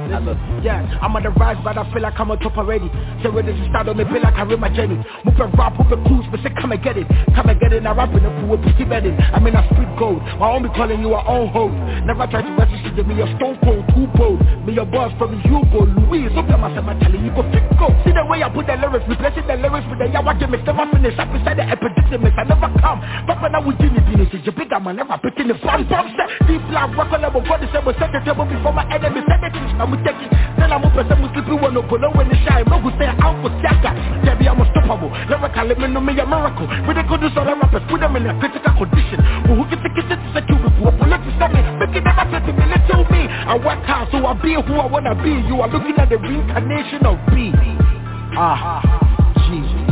Listen, yeah, I'm on the rise, but I feel like I'm on top already. So when this start on me, feel like I read my journey. Move and rap, move and cruise, but say come and get it. Come and get it, now rap in the pool, pussy bedding. I mean, I spit gold. My own calling you our own host. Never try to resist to me, a stone cold, too bold. Me, your boss from you go, Louis. Come myself, I'm telling you, go fit go. See the way I put the lyrics, replacing the lyrics with the yawa gimmicks. Never finish, up inside the epidemics. I never come. But when I was Jimmy Venus, it's a big man, never picking the bomb, bomb set. Deep black, rock on level, body, say, set the table before my enemy, set the I'm take it. Then I'm and I'm sleeping when no polo when the shine. No go say out for Saka. Debbie, I'm unstoppable. Lyrical, me know me a miracle. We they could do some rappers, put them in a critical condition. Who can take it to secure? Who let you send me? Make it never to me, let tell me. I work hard, so I be who I wanna be. You are looking at the reincarnation of me Ah, Jesus.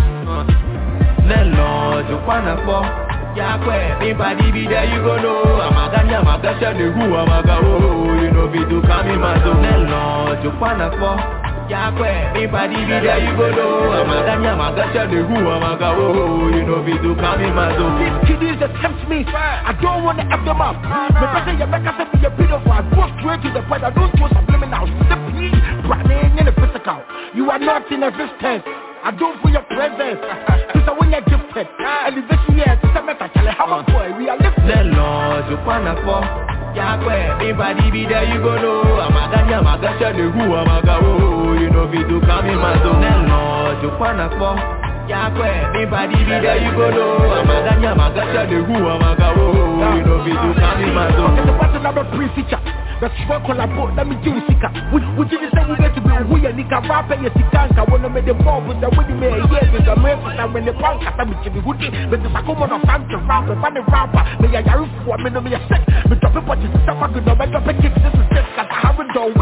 Landlord, you wanna fall? Yakwe, me body be there, you go know. Amaganya, magasha, the who, amaga, oh, oh, oh, you know, be to come in my zone. You wanna fall? Yakwe, me body be there, you go know. Amaganya, magasha, the who, amaga, oh, oh, you know, be to come in my zone. These kiddies that tempt me, I don't wanna F them up. Me better you make us be a beautiful. I go straight to the point. I don't go subliminal. Simple You are not in existence. I do for your presence. Is when you're gifted. Elevation is a meta challenge. How much uh-huh. boy we are lifted? Then Lord, you wanna fall. Yakwe, everybody be there, you go know. Amaganya, magasha, the who, amaga, oh, oh, oh, you know, we do come in my zone. Then Lord, you wanna fall. Yakwe, everybody be there, you go know. Amaganya, magasha, the who, amaga, oh, you know, we do come in my zone. It's a pattern of a pre-feature. The strong collabo, let me do sika. We we did the same way to be who ya nika rap sikanka. When I made the ball with the winning me yes, it's a man for when the punk at me to be hoodie. But the Sakuma of Fanta rapper, funny rapper. Me ya yaru for me no me ya sick. Me drop it what you stuff I could not make up a kick. This is this cause I haven't done.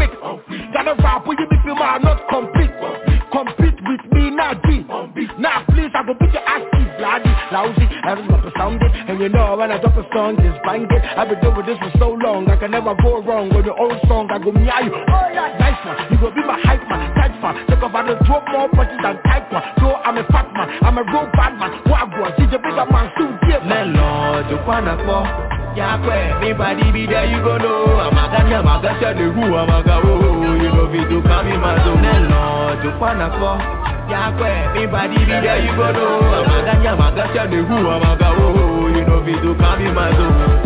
Gotta rap with oh. you if you are not compete. Oh. Compete with me now G. Now please I go beat your ass cheap, bloody, lousy. Every drop a sound it. And you know when I drop a song, just bang it. I've been doing this for so long, I can never go wrong. With your old song, I go meow you. Oh yeah, nice one. You go be my hype man, tight fan. Talk about the drop more punches than type one. So I'm a fat man, I'm a real bad man. What I go, see the bigger man, still give Then Lord, you wanna fall. Yakwe, everybody be there, you go know. Amaganya, magasha, the who, amaga, oh, you know, we do come in my zone. You wanna fall. Yakwe, everybody be there, you go know. Amaganya, magasha, the who, amaga, oh, you know, we do come in my zone.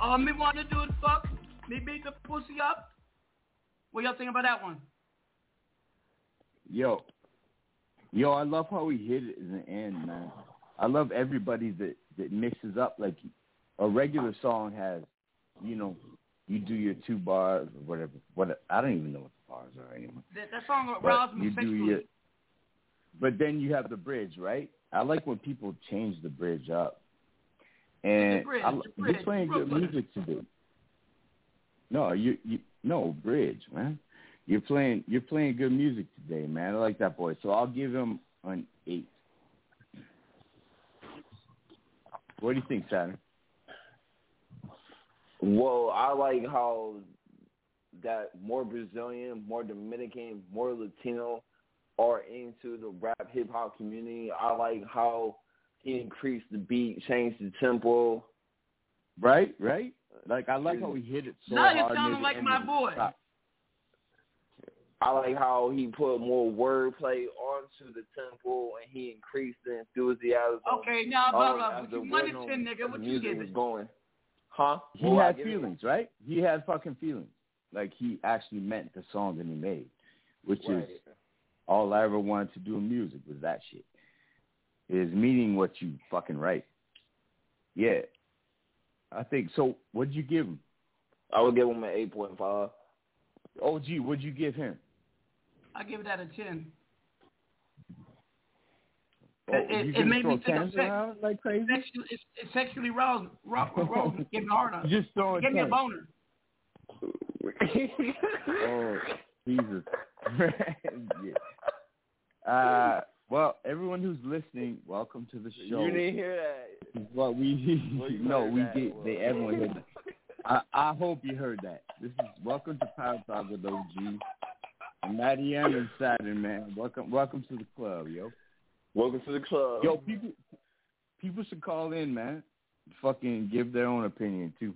Uh, me want to do it, fuck. Me beat the pussy up. What y'all think about that one? Yo, yo, I love how he hit it in the end, man. I love everybody that that mixes up like a regular song has, you know, you do your two bars or whatever. What I don't even know what the bars are anymore. That, that song But you do your, but then you have the bridge, right? I like when people change the bridge up. And bridge, I, bridge, playing good music today. No, you you no bridge, man. You're playing you're playing good music today, man. I like that boy. So I'll give him an eight. What do you think, Saturn? Well, I like how that more Brazilian, more Dominican, more Latino are into the rap hip hop community. I like how he increased the beat, changed the tempo. Right, right. Like I like how he hit it so now you're hard. near sounding like my boy. I like how he put more wordplay onto the tempo and he increased the enthusiasm. Okay, now, um, blah, blah. as What you money rhythm ten, nigga? and What the you music was going. Huh? He Well, had give it- feelings, right? He had fucking feelings. Like he actually meant the song that he made, which is all I ever wanted to do in music was that shit. Is meaning what you fucking write. Yeah. I think so. What'd you give him? I would give him an eight point five. OG, what'd you give him? I give that a ten. Oh, It, it, you it made throw me think of sex. like crazy? Sexually, it's, it's sexually roused. Rock, roused, give me hard on. Just throwing Give me a tens. boner. <laughs> oh, Jesus. <laughs> yeah. Uh, well, everyone who's listening, welcome to the show. You didn't hear that. <laughs> What we Well, <laughs> no, we that. did. They everyone heard that. <laughs> I, I hope you heard that. This is welcome to Power Talk with OG. And Matty M and Saturn, man. Welcome, welcome to the club, yo. Welcome to the club. Yo, people, people should call in, man. Fucking give their own opinion too.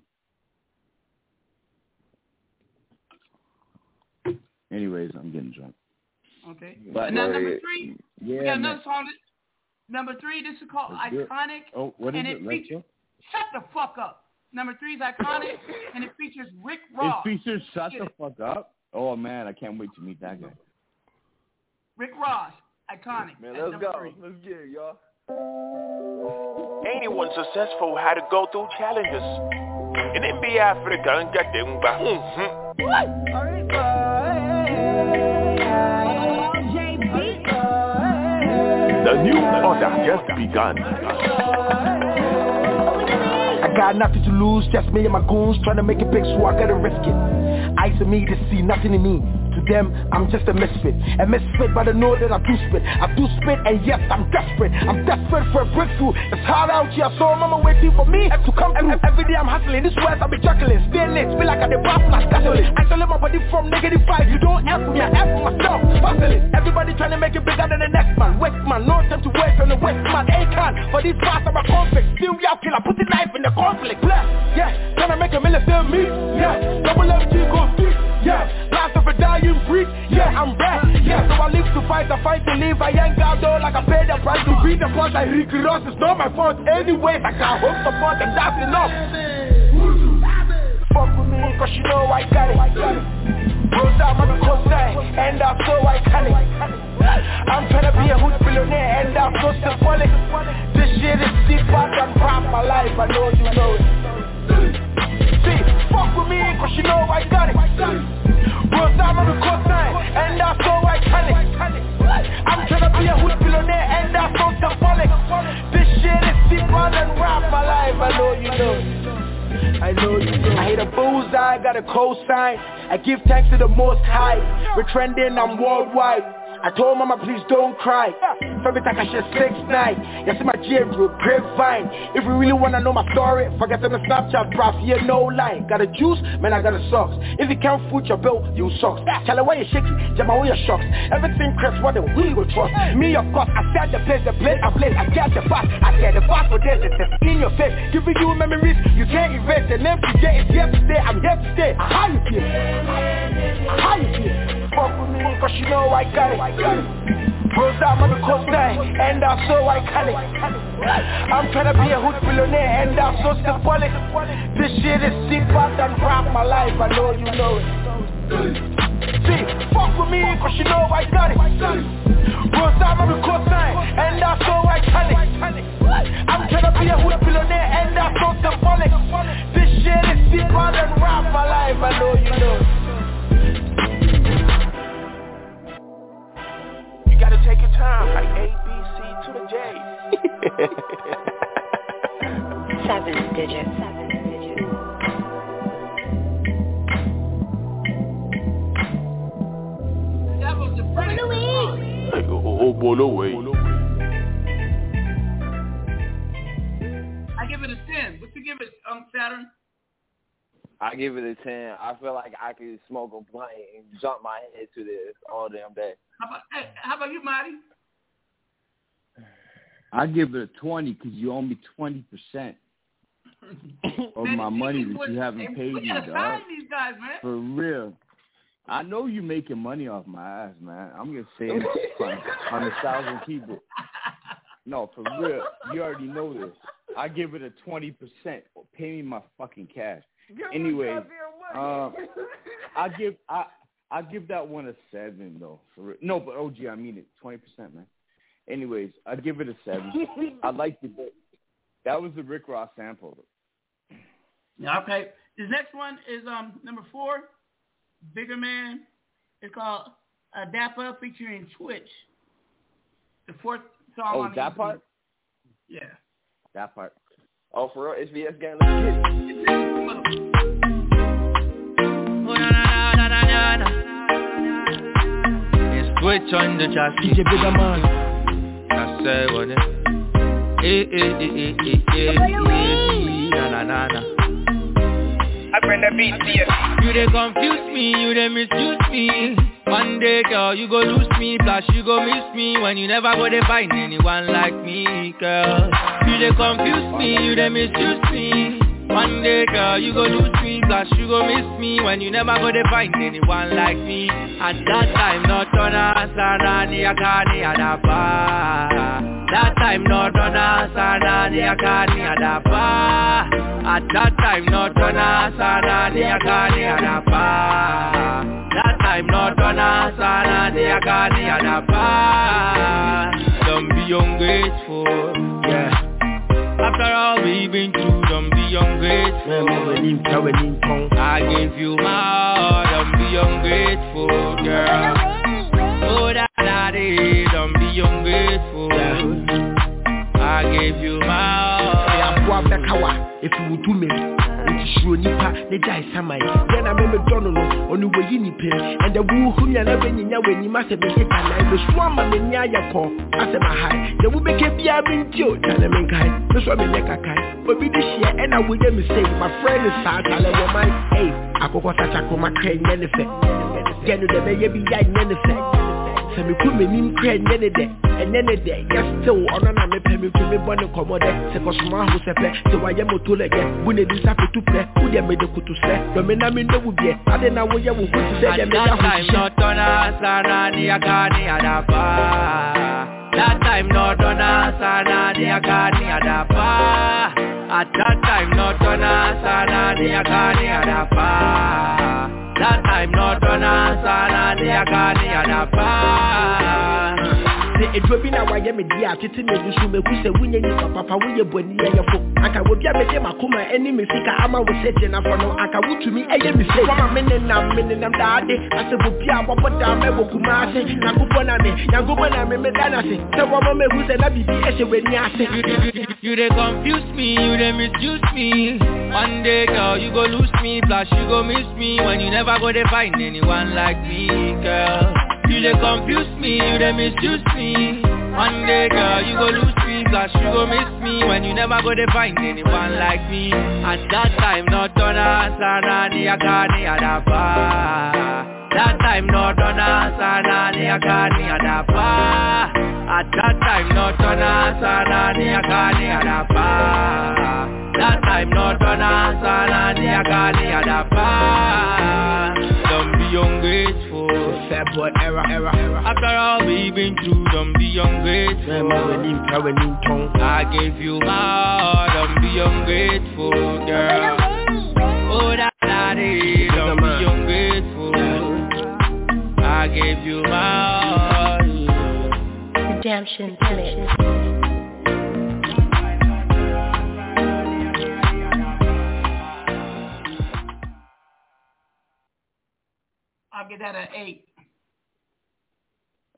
Anyways, I'm getting drunk. Okay. But- now number three, Yeah, we got another song. That, number three, this is called Let's do. Iconic. Oh, what is and it? it features, shut the fuck up. Number three is Iconic, and it features Rick Ross. It features Shut Get the it. Fuck Up. Oh man, I can't wait to meet that guy. Rick Ross, Iconic. Man, That's let's number go. three. Let's get it, y'all. Anyone successful had to go through challenges. In NBA Africa and get them back. The new order just begun. I got nothing to lose, just me and my goons trying to make it big, so I gotta risk it. Eyes of me, to see nothing in me. To them, I'm just a misfit. A misfit, but I know that I do spit. I do spit, and yes, I'm desperate. I'm desperate for a breakthrough. It's hard out here, so I'm mama waiting for me to come through. Every day I'm hustling, this words I be juggling. Stay lit, feel like I did pop like gasoline. Isolate my body from negative vibes. You don't F me, I F myself. Hustling. Everybody trying to make it bigger than the next man. West man, no time to waste on the west man, a can For these bars I'm a conflict, still real killer, put the knife in the conflict Bless, yeah, tryna make a million still me, yeah Double MG go deep, yeah Last of a dying breed, yeah, I'm back, yeah So I live to fight, I fight to live. I ain't got though like I paid the price to be the plot. I Ricky Ross. It's not my fault Anyway, I can't hope support and that's enough. Fuck with me, cause you know I got it. Rose out my cosign, and I'm so iconic I'm tryna be a hood billionaire, and I'm so symbolic This shit is deeper than rap my life, I know you know it bullseye, got a cosign. I give thanks to the most high. We're trending, I'm worldwide. I told mama please don't cry Every time I share six night You see my J group, grapevine If you really wanna know my story Forget on the Snapchat, bruv, yeah, no lie. Got a juice, man, I got a socks. If you can't foot your bill, you socks. Ah, tell her why you shaking, Jama, why you shocks Everything creeps, what the we will trust. Me, of course, I said the place, the place, I place I get the fast, I get the fast for this It's in your face, giving you memories You can't erase the name, forget it's stay I'm here to stay, how you feel? How you feel? Fuck with me, cause you know I got it, I got it Rose I'm on the coastline, and I'm so iconic. I'm trying to be a hood billionaire, and I'm so symbolic. This shit is deep deeper than rap my life, I know you know it. See, fuck with me, cause you know I got it. Rose I'm on the coastline, and I'm so iconic. I'm trying to be a hood billionaire, and I'm so symbolic. This shit is deep deeper than rap my life, I know you know it gotta take your time, like A, B, C to the J. <laughs> Seven digits. Seven digits. That was the first song. Like, oh, oh, boy, no way. I give it a 10. What you give it, um, Saturn? I give it a ten. I feel like I could smoke a blunt and jump my head to this all damn day. How about, hey, how about you, Marty? I give it a twenty because you owe me twenty percent <laughs> of Man, my money that you haven't hey, paid we me, gotta dog. these guys, man. For real. I know you making money off my ass, man. I'm gonna say it on, on a thousand people. No, for real. You already know this. I give it a twenty percent. Pay me my fucking cash. Anyway, um, I give I I give that one a seven though. For real. No, but OG, I mean it. Twenty percent, man. Anyways, I give it a seven. <laughs> I like the that was the Rick Ross sample. Yeah, okay. This next one is um number four, Bigger Man. It's called uh, Dapper featuring Twitch. The fourth song Oh, on that part? Yeah. That part. Oh, for real? HBS gang, It's Twitch on the track. DJ Bigger Man. I say what it. Eh eh eh eh eh eh eh. Na na na na. I bring the beat to you. You they confuse me, you they misuse me. One day, girl, you go lose me, plus you go miss me when you never go to find anyone like me, girl. You they confuse me, you they misuse me. One day, girl, you go lose me, plus you go miss me when you never go to find anyone like me. At that time, not on us, and I can't adapa. That time, not on us, and I can't adapa. At that time, not on us, and I can't adapa. That time, not on us, and I can't adapa. Don't be ungrateful, I gave you my heart, don't be ungrateful, girl. Oh, da da dee, don't be ungrateful. I gave you my heart. Aboa bɛkawa efi wo tumi nti suro nipa ne gyae saman yɛn na memedɔ no no ɔno wɔyi nipa ɛndɛ wohu nea na bɛnyinya w'anim asɛ mekeka nan meso ama m'ani ayɛ kɔ asɛ mahae deɛ wobɛka biaa mentio kyane menkae me so menyɛ kakae obi de hyeɛ ɛna woyɛ me sei mafrɛ ne saa kyale wɔ man ei akokɔ sakyakoma kra nyɛ ne fɛ gɛ no dɛ bɛyɛ bi ya nyɛ ne fɛ sɛ meku m'anim kora ɛnyɛ ne dɛ ɛnyɛ ne dɛ. Yɛ still ɔno na mepɛ meku mebɔ ne nkɔmmɔ dɛ. Sɛ kɔsoma aho sɛ pɛ sɛ wayɛ moto lɛgɛ bu ne di fetu pɛ wodeɛ mede koto sɛ dɔme na mendɔ wo biɛ ade na woyɛ wo ho sɛ deɛ ahohyehyɛ That time no dona sana ni akani adapa At that time no dona sana ni akani adapa That time no dona sana ni akani adapa sɛ eduro bi na wayɛ me deɛ a tete me du so mehu sɛ wonyɛ nipa papa woyɛ bɔni ɛyɛfo anka wobi a mɛgye makoma ɛne me sika ama wo sɛ gyinafo no. Anka wotumi ɛyɛ me se. Wama me nenam me nenam daade asɛ bobi a wɔbɔ daa mɛwɔ kuma ase. Nyankopɔn na me nyankopɔn na me meda no ase sɛ wɔma mahu sɛ na biribi ɛhyɛ w'ani ase. You dey confuse me, you dey misuse me. One day girl you go lose me Plus you go miss me. When you never go to find anyone like me girl You dey confuse me, you dey misuse me. One day girl you go lose me Plus you go miss me. When you never go to find anyone like me. At that time not donna sana ni akani adapa That time not donna sana ni akani adapa At that time not donna sana ni akani adapa That time not donna sana ni akani adapa Don't be ungrateful Sad boy era era era After all we've been through Don't be ungrateful I gave you my heart Don't be ungrateful girl. Oh that that is Don't be ungrateful I gave you my heart Redemption Mix. I'll get that at eight.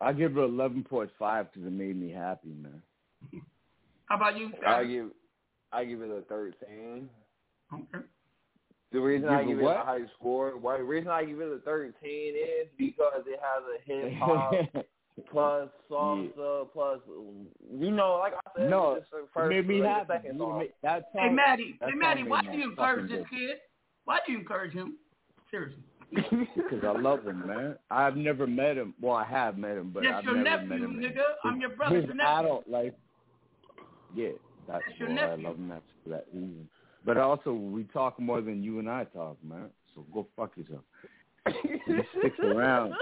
I give her eleven point five because it made me happy, man. How about you? I give I give it a thirteen. Okay. The reason Give I it give it what? a high score, why the reason I give it a thirteen is because it has a hip <laughs> hop plus salsa plus you know, like I said, no, it's the it first made me like happy. the second song. made- That Hey song- Maddie, that hey song Maddie, why do you encourage this good. kid? Why do you encourage him? Seriously. Because I love him, man. I've never met him. Well, I have met him, but That's I've your never nephew, met him. nigga. I'm your brother, His your nephew. adult life. Yeah, that's, That's your why I love him. That's for that reason. But also, we talk more than you and I talk, man. So go fuck yourself. he sticks around.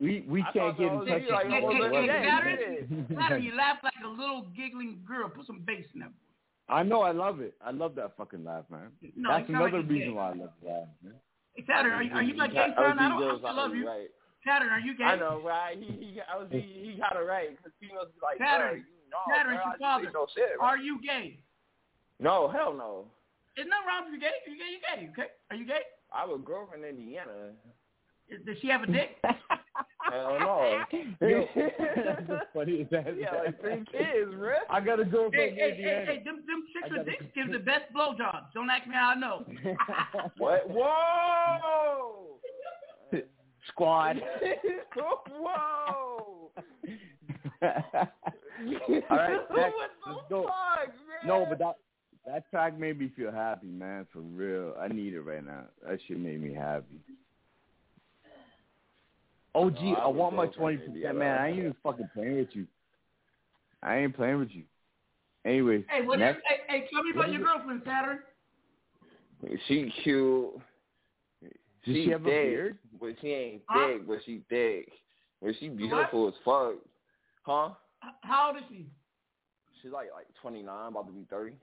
We we I can't get that in was touch. you, like, with Hey, hey, hey, other. day. Saturn, Saturn, you laugh like a little giggling girl. Put some bass in that. I know, I love it. I love that fucking laugh, man. No, That's another like reason gay. why I love the laugh, man. Hey, Saturn, are you, are you my gay I son? I don't. I still love you. Right. Saturn, are you gay? I know, right? He he I was he, he got it right because females be like, Saturn, you know, Saturn, bruh, your father. no shit, Are you gay? No, hell no. There's nothing wrong with you're gay. You gay? You gay? Okay? Are you gay? I have a girlfriend in Indiana. Does she have a dick? <laughs> Hell no. <laughs> Yo, that's the that. <laughs> yeah, like three kids, bro. I gotta go hey, from hey, hey, Indiana. hey, them, them chicks I with dicks give the best blowjobs. Don't ask me how I know. <laughs> What? Whoa! Squad. Whoa! All right, next, What the let's go. fuck, man? No, but that that track made me feel happy, man. For real, I need it right now. That shit made me happy. Oh, gee, I I want my twenty Indiana. percent, man. I ain't even fucking playing with you. I ain't playing with you. Anyway, hey, what, next. hey, hey, tell me about your it? girlfriend, Saturn. She cute. Does she she have a beard? But she ain't Huh? thick, but she thick. But she beautiful as fuck. Huh? How old is she? She's like like twenty nine, about to be thirty.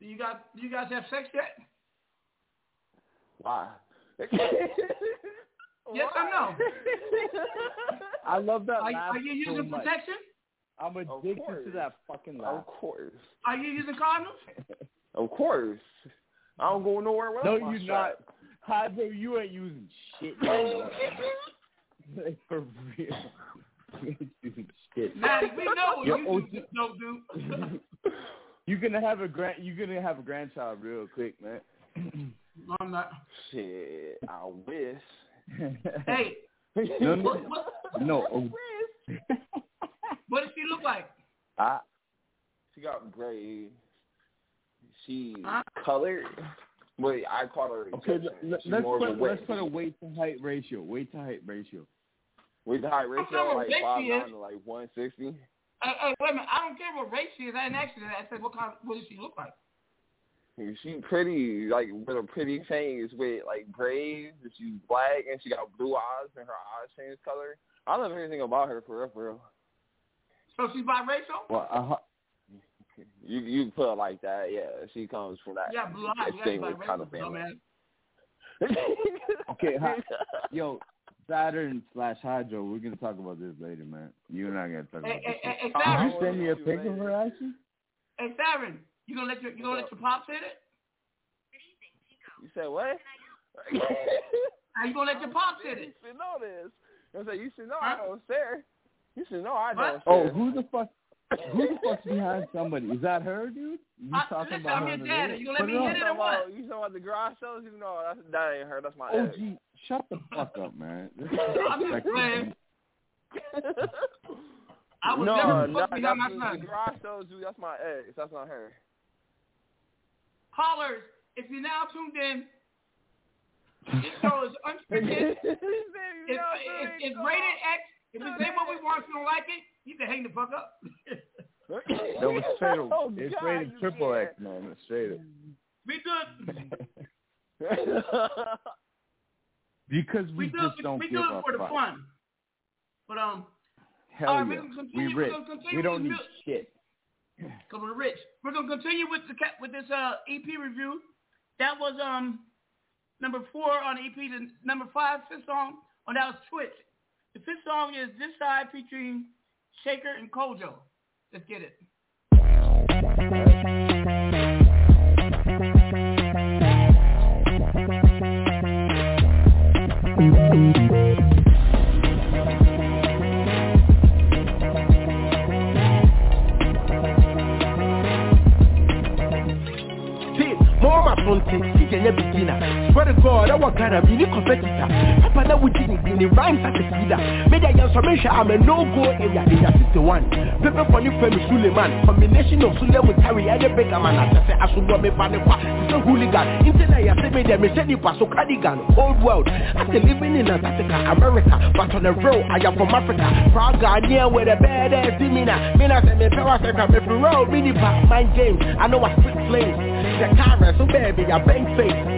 Do you got? Do you guys have sex yet? Why? <laughs> Yes or no? <laughs> I love that Are, laugh are you so using much. protection? I'm addicted to that fucking laugh. Of course. Are you using condoms? <laughs> Of course. I don't go nowhere without No, you're not. Hadzo, you ain't using shit. man. Oh, like, <laughs> for real. You ain't using shit. Maddie, we know what Yo, you OG do, don't do. You're gonna have a grand. You're gonna have a grandchild real quick, man. No, I'm not. Shit, I wish. Hey, <laughs> no, no, what, no. oh, what does she look like? I, She got gray. She Huh? colored. But I call her okay, Egyptian. let, She's let's more put of a let's put a weight to height ratio. Weight to height ratio. Weight to height ratio, like five nine to like one sixty. Hey, hey, wait a minute. I don't care what race she is. I didn't ask you that. I said, what kind? What does she look like? She pretty, like with a pretty face, with like braids. She's black and she got blue eyes, and her eyes change color. I don't know anything about her for real, for real. So she's biracial. Well, uh, you you put it like that, yeah. She comes from that yeah, blue eyes. distinguished kind of family. <laughs> okay, hi, yo, Saturn slash Hydro. We're gonna talk about this later, man. You and I gonna talk about hey, this. Hey, Saturn. you send me a pic of her, actually? Hey, Saturn, you gonna let your you gonna let your pops hit it? You said what? <laughs> How you gonna let your pops hit it? You should know this. I said you should know huh? I don't stare. You should know I don't. Oh, who the fuck? Who the fuck's behind somebody? Is that her, dude? You I, talking listen, about I'm her? your dad. You gonna let Put me it hit it or what? You talking about the garage sales? You know that's, that ain't her. That's my Oh, ex. gee, shut the fuck up, man. <laughs> I'm just playing. I was no, never no, supposed to be that's my son. the garage sales dude. That's my ex. That's not her. Callers, if you're now tuned in, this show is unscripted. it's, it's, it's, it's rated X. If we say what we want, if you don't like it, you can hang the fuck up. no, it's <laughs> straight. Oh, it's God, rated triple can't. X, man. It's straight. up. We good. <laughs> because we, We do just don't We give do a it for the fuck. fun. But um, Hell all right, yeah. we're We rich. We're gonna continue We don't need this shit. Cause we're rich. We're gonna continue with the with this uh EP review. That was um number four on the EP. The number five fifth song on that was Twitch. The fifth song is This Side featuring Shaker and Kojo. Let's get it. See, front see the beginner. Swear to God, I was gonna be the competitor. Papa, that we didn't in the rhymes at the feeder. Made a information, I'm a no-go area, is a 61. Paper for you, Femi Suleiman. Combination of Sule with Harry and the man. I say, I should not be panepa. It's a hooligan. Internet, I say, me them, me say, Nipa, so cardigan. Old world. I say, living in Antarctica, America. But on the road, I am from Africa. Proud Ghanaian with a badass demeanor. Me not say, me power sector, me free road, mini pack, mind games. I know I spit flames. Car, so baby, I bang face.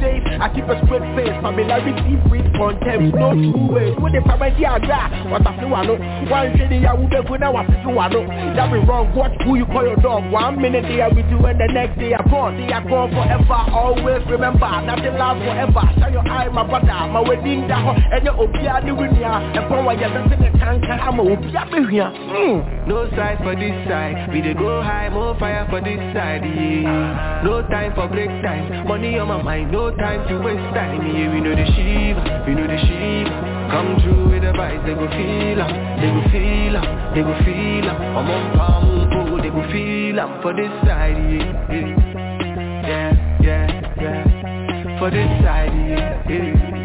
Days, I keep a straight face. Familiarity breeds contempt, no two ways. What if I'm a diagra? What I feel I know. One shady, I would be good, now I feel I know. That be wrong, watch who you call your dog. One minute they are with you and the next day are gone. They are gone forever, always remember. Nothing lasts forever. Shine your eye, my brother. My wedding, that and your Obia, the winner. And for what you're dancing, the tank, I'm a Obia, here. Hmm. No side for this side. We dey go high, more fire for this side. Yeah. No time for break time. Money on my mind, no time to waste time. Yeah, we know the shiva, we know the shiva. Come through with the vibes, they go feel 'em, they go feel 'em, they go feel 'em. I'm on palm, they go feel 'em for this side. Yeah, yeah, yeah, yeah. yeah. For this side, yeah, yeah.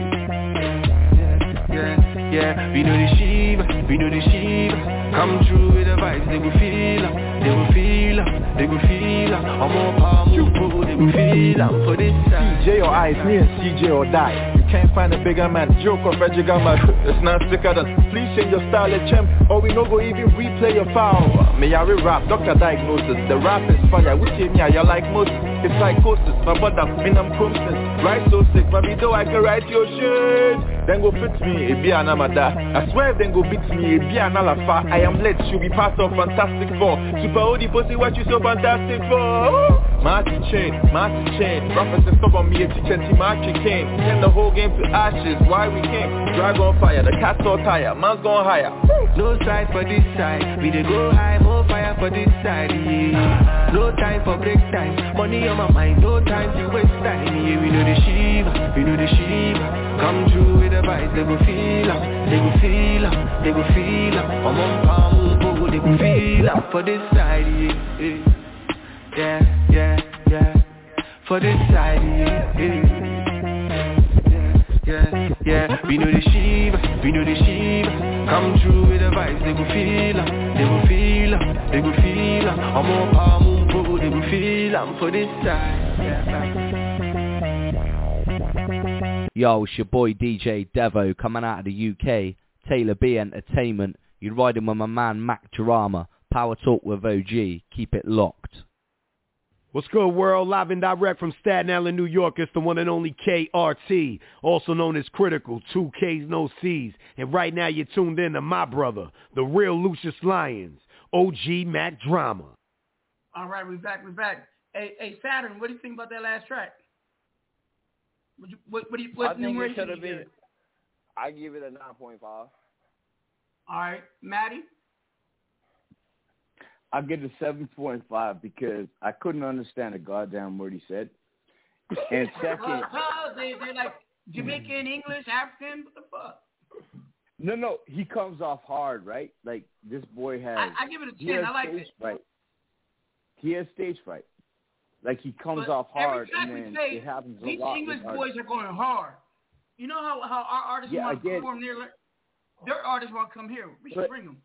Yeah, yeah, we know the Shiva, we know the Shiva Come through with the vibes, they go feel 'em, they go feel 'em, they go feel 'em I'm on palm, oh, they go feel 'em for this side CJ or I, it's me and CJ or die. You can't find a bigger man, joke or Reggie man It's not sicker than, please change your style, champ Or we no go even replay your foul. Me I will rap, doctor diagnosis The rap is fire, we see me, I like most. It's psychosis, my brother, me I'm Crimson Right so sick, but me though I can write your shit. Then go fit me, it be an amada I swear then go beat me, it be an alafa I am late, she'll be part of Fantastic Four Super OD pussy, what you so fantastic for? Marty chain, Marty chain Rappers and stop on me, a teacher, and Marty came Send the whole game to ashes, why we came Drag on fire, the cat's all tired, man's higher No side for this side, we dey go high, more fire for this side, yeah. No time for break time, money on my mind, no time to waste time, yeah. We know the Shiva, we know the Shiva. Come through with the vibes, they go feel 'em, they go feel 'em, they go feel 'em. I'm on palm, they go feel 'em for this side, yeah, yeah, yeah, yeah. Yeah. For this side, yeah, yeah. yeah. We know the Shiva, we know the Shiva. Come through with the vibes, they go feel 'em, they go feel 'em, they go feel 'em. I'm on palm, oh, they go feel 'em for this side. Yeah. Yo, it's your boy DJ Devo coming out of the UK, Taylor B Entertainment. You're riding with my man Mac Drama. Power Talk with OG. Keep it locked. What's good, world? Live and direct from Staten Island, New York. It's the one and only KRT, also known as Critical, two Ks, no Cs. And right now you're tuned in to my brother, the real Lucious Lyons, OG Mac Drama. All right, we're back, we're back. Hey, hey, Saturn, what do you think about that last track? What, you, what, what do you, what I think it should have give been. it? I give it a nine point five. All right, Maddie? I'll give it a seven point five because I couldn't understand a goddamn word he said. And <laughs> second, they, they're like Jamaican, English, African, what the fuck? no, no, he comes off hard, right? Like this boy has. I, I give it a 10. I like it. fright. He has stage fright. Like he comes But off hard, and then say it happens a these lot. These English boys are going hard. You know how, how our artists Yeah, want to perform their their artists want to come here. We should But- bring them.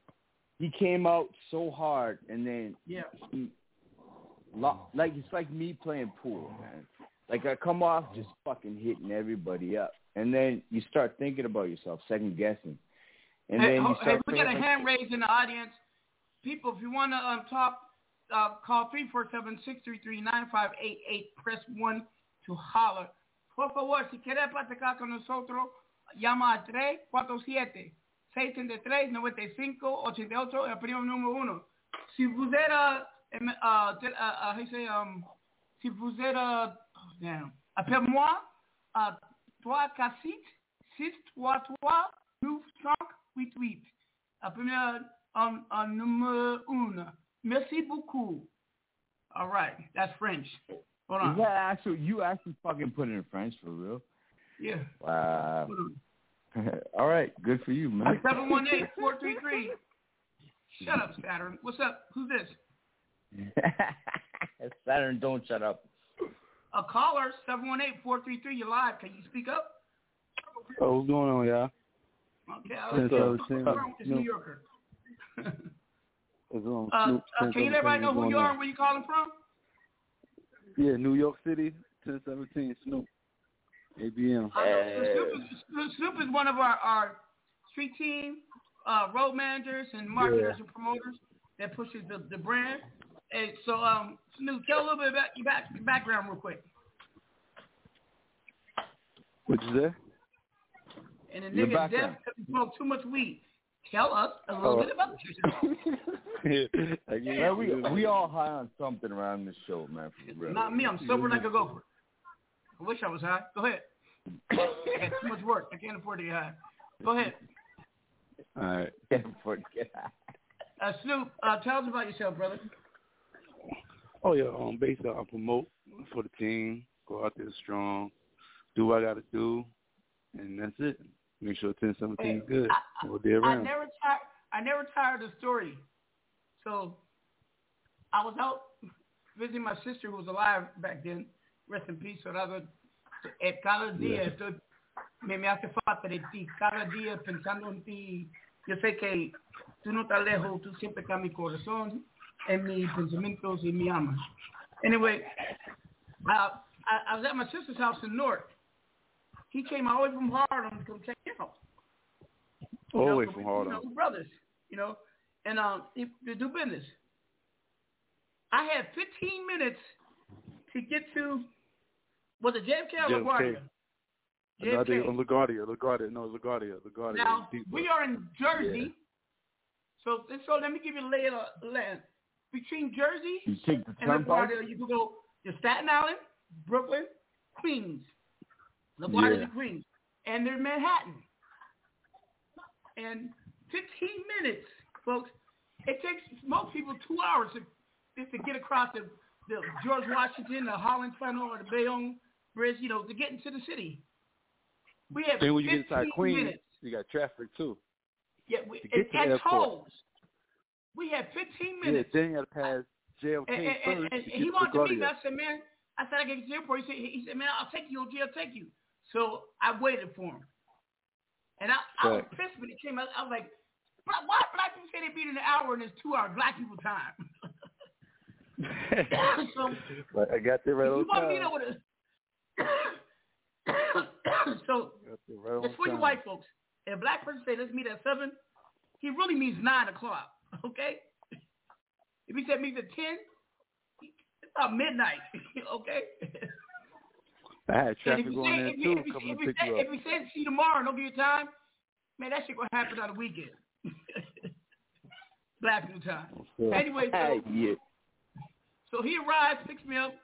He came out so hard, and then Yeah. he, like it's like me playing pool, man. Like I come off just fucking hitting everybody up, and then you start thinking about yourself, second guessing, and hey, then you ho- hey, we got a hand raised in the audience. People, if you want to um, talk, uh, call 347-633-9588. Press 1 to holler. Por favor, si quieres platicar con nosotros, llama a 347-633-9588, el primo número uno. Si vous êtes, uh, um, uh, uh, uh, say, um, si uh, oh, damn, appelle-moi, uh, 346 633 9588. Appelle-moi en, en numéro un. Merci beaucoup. All right, that's French. Hold on. Is that actually you actually fucking put it in French for real? Yeah. Wow. Hold <laughs> on. All right, good for you, man. 718-433. Shut up, Saturn. What's up? Who's this? <laughs> Saturn, don't shut up. A caller, 718-433. You're live. Can you speak up? Oh, what's going on, y'all? Okay. I'll up, Sam? It's New Yorker. What's going on? Uh, uh, can you let everybody know who you are and where you calling from? Yeah, New York City, 1017, Snoop. ABM. Uh, Snoop, is, Snoop is one of our, our street team uh, road managers and marketers Yeah. and promoters that pushes the, the brand. And so, um, Snoop, tell a little bit about your, back, your background real quick. What you say? And the Your nigga deaf background. because he smoked too much weed. Tell us a little Oh. bit about yourself. I guess Man, we we all high on something around this show, man. For real. Not me. I'm sober like a gopher. I wish I was high. Go ahead. I got too much work. I can't afford to get high. Go ahead. All right. <laughs> Can't afford to get high. Uh, Snoop, uh, tell us about yourself, brother. Oh yeah, um, basically I promote for the team, go out there strong, do what I gotta do, and that's it. Make sure 1017 is good. All day I around. never tired. I never tired of the story. So I was out visiting my sister who was alive back then. Rest in peace. Orado. Eh, cada día Yeah. estoy, me, me hace falta de ti. Cada día pensando en ti. Yo sé que tú no estás lejos. Tú siempre estás en mi corazón, en mis pensamientos y mi alma. Anyway, uh, I, I was at my sister's house in North. He came all the way from Harlem to come check out. You All the way from Harlem. You know, brothers, you know, and um, to do business. I had 15 minutes to get to, was it JFK or JFK. LaGuardia? No, I think JFK. LaGuardia, LaGuardia, no, LaGuardia, LaGuardia. Now, we are in Jersey. So, so let me give you a lay of the land. Between Jersey You take the and turnpike. LaGuardia, you can go to Staten Island, Brooklyn, Queens. LaGuardia Yeah. to Queens. And there's Manhattan. And 15 minutes, folks. It takes most people two hours to, just to get across the, the George Washington, the Holland Tunnel, or the Bayonne Bridge, you know, to get into the city. We have Then when you 15 get inside Queens, minutes. you got traffic too. Yeah, we, to get to and airport. tolls. We had 15 minutes. Yeah, then you got to pass JFK And, and, and, first and he to wanted to meet me. I said, man, I said, I get to the airport. He said, he said, man, I'll take you, OG, I'll take you. So I waited for him. And I, I was pissed when he came out. I was like, "Bla- why black people say they beat in an hour and it's two hours black people time? <laughs> <laughs> so But I got there right on you want me time. to with a so right it's for you white folks. If a black person say let's meet at seven, he really means nine o'clock. Okay. If he said meet at ten, it's about midnight. <laughs> okay. I had traffic if going say- there too, if coming if to pick say, you If up. we say see you tomorrow don't give you time, man, that shit gonna happen on the weekend. <laughs> Black people time. Anyway, so, yeah. so he arrives, picks me up,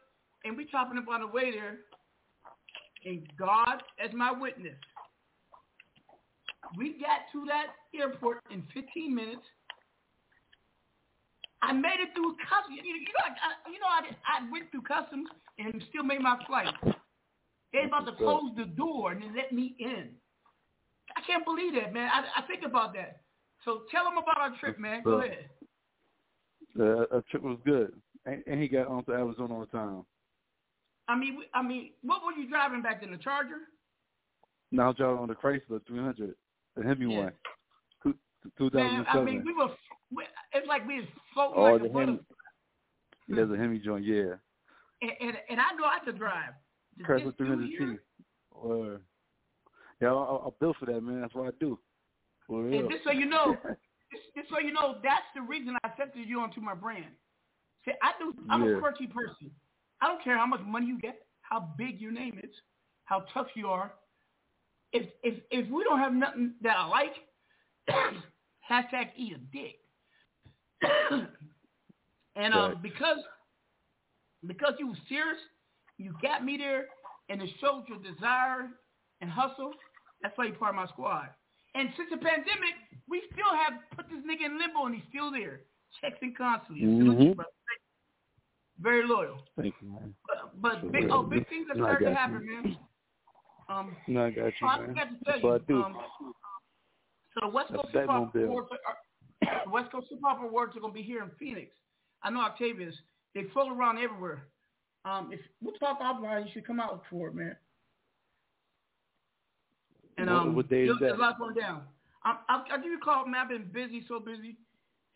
and we chopping up on the way there. And God as my witness, we got to that airport in 15 minutes. I made it through customs. You, you know, I, you know, I, I went through customs and still made my flight. They about to close the door and then let me in. I can't believe that, man. I, I think about that. So tell them about our trip, man. Go ahead. The uh, trip was good, and, and he got on to Arizona on time. I mean, I mean, what were you driving back in The Charger? Now I'm driving on the Chrysler 300, the Hemi Yeah. one, two, Man, 2007. I mean, we were. We, it's like we was floating Oh, like the. Hemi. He has a Hemi joint, yeah. And, and and I know I could drive. This Chrysler 300 here, T. Or, yeah, I, I, I built for that, man. That's what I do. For real. And just so you know, <laughs> just, just so you know, that's the reason I accepted you onto my brand. See, I do. I'm Yeah. a quirky person. I don't care how much money you get, how big your name is, how tough you are. If if if we don't have nothing that I like, <coughs> hashtag eat a dick. <coughs> and um, Right. because because you was serious, you got me there, and it showed your desire and hustle. That's why you're part of my squad. And since the pandemic, we still have put this nigga in limbo, and he's still there, checking constantly. Salute you, Mhm. brother. Very loyal. Thank you, man. But, but big, real. oh, big things are No, starting to happen, you. man. Um, No, I got you, oh, I man. forgot to tell That's you. I do. Um, so the West Coast Hip Hop Awards, are, <coughs> West Coast Hip Hop Awards are going to be here in Phoenix. I know Octavius. They float around everywhere. Um, if we'll talk offline, you should come out for it, man. And What- um, what day is that? a lot going down. I'm, I'll, I'll give you a call, man. I've been busy, so busy,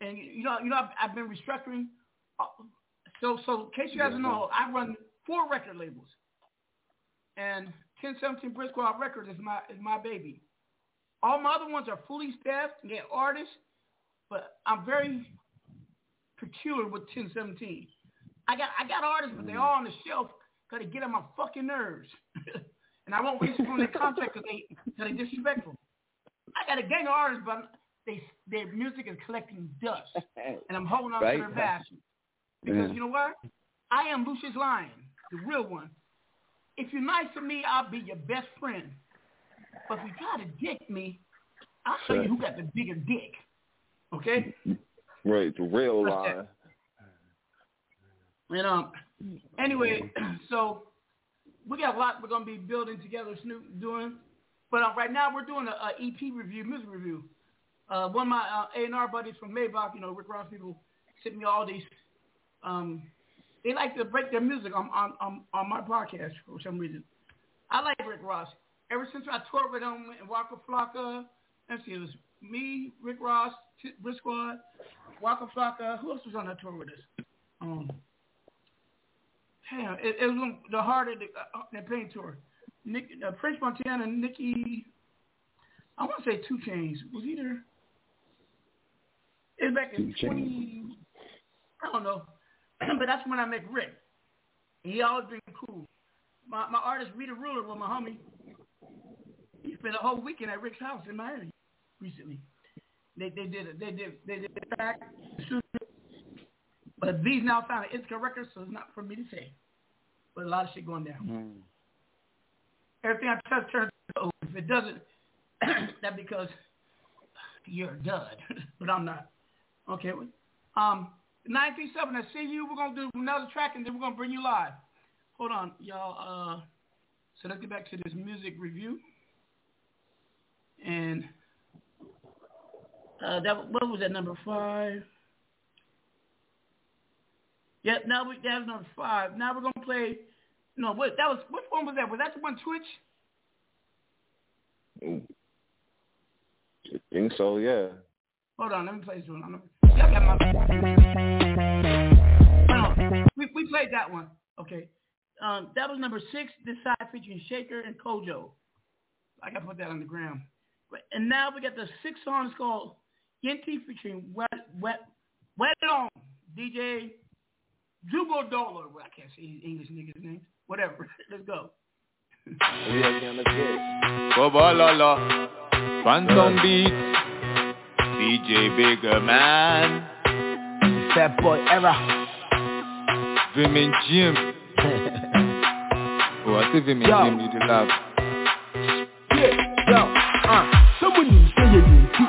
and you you know, you know, I've, I've been restructuring. So, so in case you guys don't know, I run four record labels, and 1017 Brick Squad Records is my is my baby. All my other ones are fully staffed, and get artists, but I'm very peculiar with 1017. I got I got artists, but they're mm-hmm. all on the shelf because they get on my fucking nerves, <laughs> and I won't release them from their contract because they cause they disrespectful. I got a gang of artists, but they their music is collecting dust, <laughs> and I'm holding on Right. to their passion. Because Yeah. you know what? I am Lucious Lyon, the real one. If you're nice to me, I'll be your best friend. But if you try to dick me, I'll show you who got the bigger dick. Okay? Right, the real What's lie. that? And um, anyway, <clears throat> so we got a lot we're gonna be building together, Snoop doing. But uh, right now we're doing a, a EP review, music review. Uh, one of my uh, A&R buddies from Maybach, you know, Rick Ross people, sent me all these. Um, they like to break their music on, on on on my podcast for some reason. I like Rick Ross. Ever since I toured with him and Waka Flocka, let's see, it was me, Rick Ross, T- Brick Squad, Waka Flocka. Who else was on that tour with us? Um, damn, it, it was the heart of the, uh, the pain tour. Nick, uh, Prince Montana, and Nicki. I want to say Two Chainz. Was either. there? It was back in twenty. I don't know, <clears throat> but that's when I met Rick. He always been cool. My my artist Rita Ruler was my homie. He spent a whole weekend at Rick's house in Miami recently. They they did it. They did they did back. But these now found an Ithaca record, so it's not for me to say. But a lot of shit going down. Mm. Everything I touch turns to gold. If it doesn't, <clears throat> that because you're a dud. <laughs> but I'm not. Okay. Um, 937, I see you. We're going to do another track and then we're going to bring you live. Hold on, y'all. Uh, so let's get back to this music review. And uh, that what was that number five? Yep. Now we that was number five. Now we're gonna play. No, what that was? Which one was that? Was that the one Twitch? Ooh. I think so, yeah. Hold on, let me play this one. I'm- Y'all got my. No, we we played that one. Okay. Um, that was number six. This side featuring Shaker and Kojo. I gotta put that on the ground. And now we got the six songs called Yenti featuring Wet Wet Wet On DJ Jugo Dollar. Well, I can't say his English niggas' names. Whatever. <laughs> Let's go. Kobalala, Phantom Beats, DJ Bigger Man, Fat Boy Era, Jim. <laughs> oh, I say. Jim, you to laugh. Yeah, yo, uh, someone you say you yenti,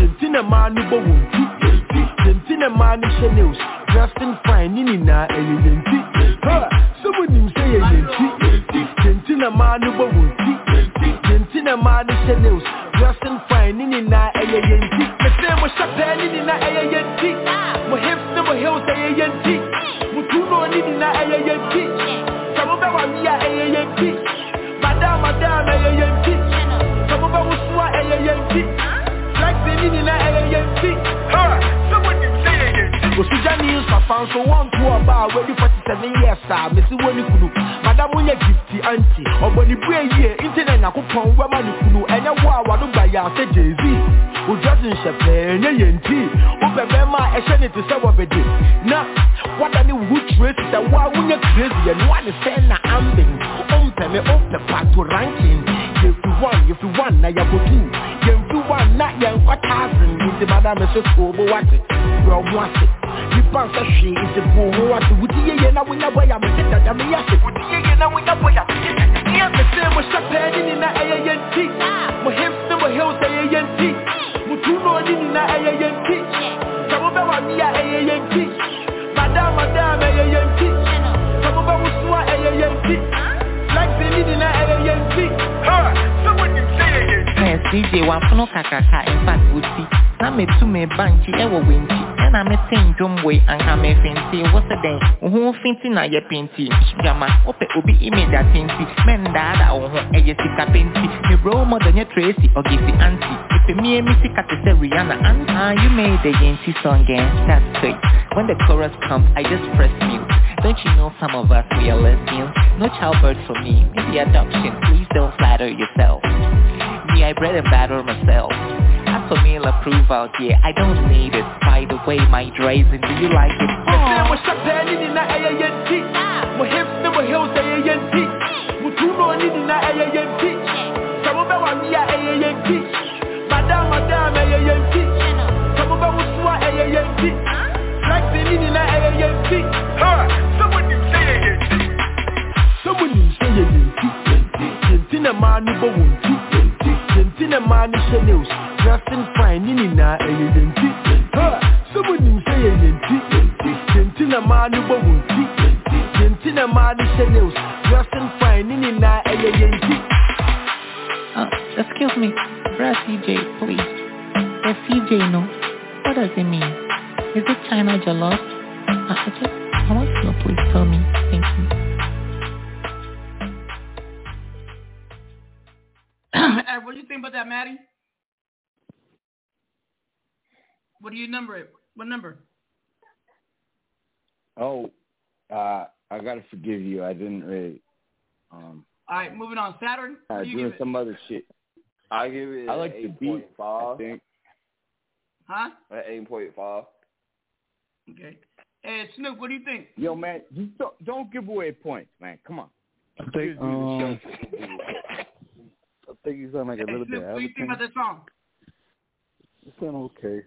yenti na manu bo wunti, yenti na manu Chanel's, dressing fine, nini na eye yenti. Huh, someone you say you yenti, yenti na manu bo wunti, yenti na manu Chanel's, dressing fine, nini na eye yenti. Me say mo shapa nini na eye yenti, mo hips na mo heels mo tuno nini na eye yenti, samu be wa miya eye yenti. Madam, madam, eye yenti. Some of us who are eye yenti. Like the nini na eye yenti. Someone you say eye yenti. Osuja news papa so one to about ready 47 years sir. Missy woni kunu. Madam unye gifty auntie. Oboni bue ye internet na kupon we mani kunu. Enya wa wa do gba ya say Jay-Z. O Justin Shepe enye yenti. O bebe ma ehye ne te say wobede. Na wada ni wu trace that wa unye crazy and one say na ambing. Umpe me umpe pato ranking. If you want, if you want, ya go two. If you want, na thousand. Nti madam me so so bo wate. Bro mwate. Nipa nsa hwee nti bo wo wate. Wuti ye ye na wonya boy am te dada me yase. Wuti ye ye na wonya boy am te dada me yase. Me Wamfuno kakaka in fact uti na metu me banchi ewo wenchi ɛna mete ndwom wei anka mefenti wo sɛ dɛn wo ho finti na yɛ penti dwama wopɛ obi image atenti mɛndaada wo ho ɛyɛ sika penti me role model nyɛ tracy ɔgesi anti. Mepɛ mie me sika te sɛ rihanna anta you made the yenti song eh? That's great when the chorus comes i just press mute. Don't you know some of us we are lesbians? No childbirth for me. Maybe adoption. Please don't flatter yourself me, I bread and batter myself. As for meal approval, yeah, I don't need it. By the way, my dressing, do you like it? Mo shape ni na eye yenti. Mo hips ni mo heels eye yenti. Mo tuno ni na eye yenti. Some be wa mi ya eye yenti. Madam, madam eye yenti. Some be wo so yenti. Like the ni na yenti. Ha! Someone you say eye yenti. Someone you say eye yenti. Yenti na man ni bo wunti. Yenti na ni Chanel's. Dressing fine ni na eye yenti. Ha! Someone you say eye yenti. Yenti na man ni bo wunti. Yenti na man ni Chanel's. Dressing fine ni na eye yenti. Uh, excuse me, bruh CJ, please. The CJ, no. What does it mean? Is it China Jollof? Uh, I just, I want to please tell me. Thank you. <clears throat> what do you think about that, Maddie? What do you number it? What number? Oh, uh, I gotta forgive you. I didn't really. Um, All right, moving on. Saturn. I What do you doing give it? some other shit. I give it. I like the beat. I think. Huh? At eight point five. Okay. Hey, Snoop, what do you think? Yo, man, just don't don't give away points, man. Come on. I think um, I think you sound like a little Snoop, bit what do you think about that song? You sound okay.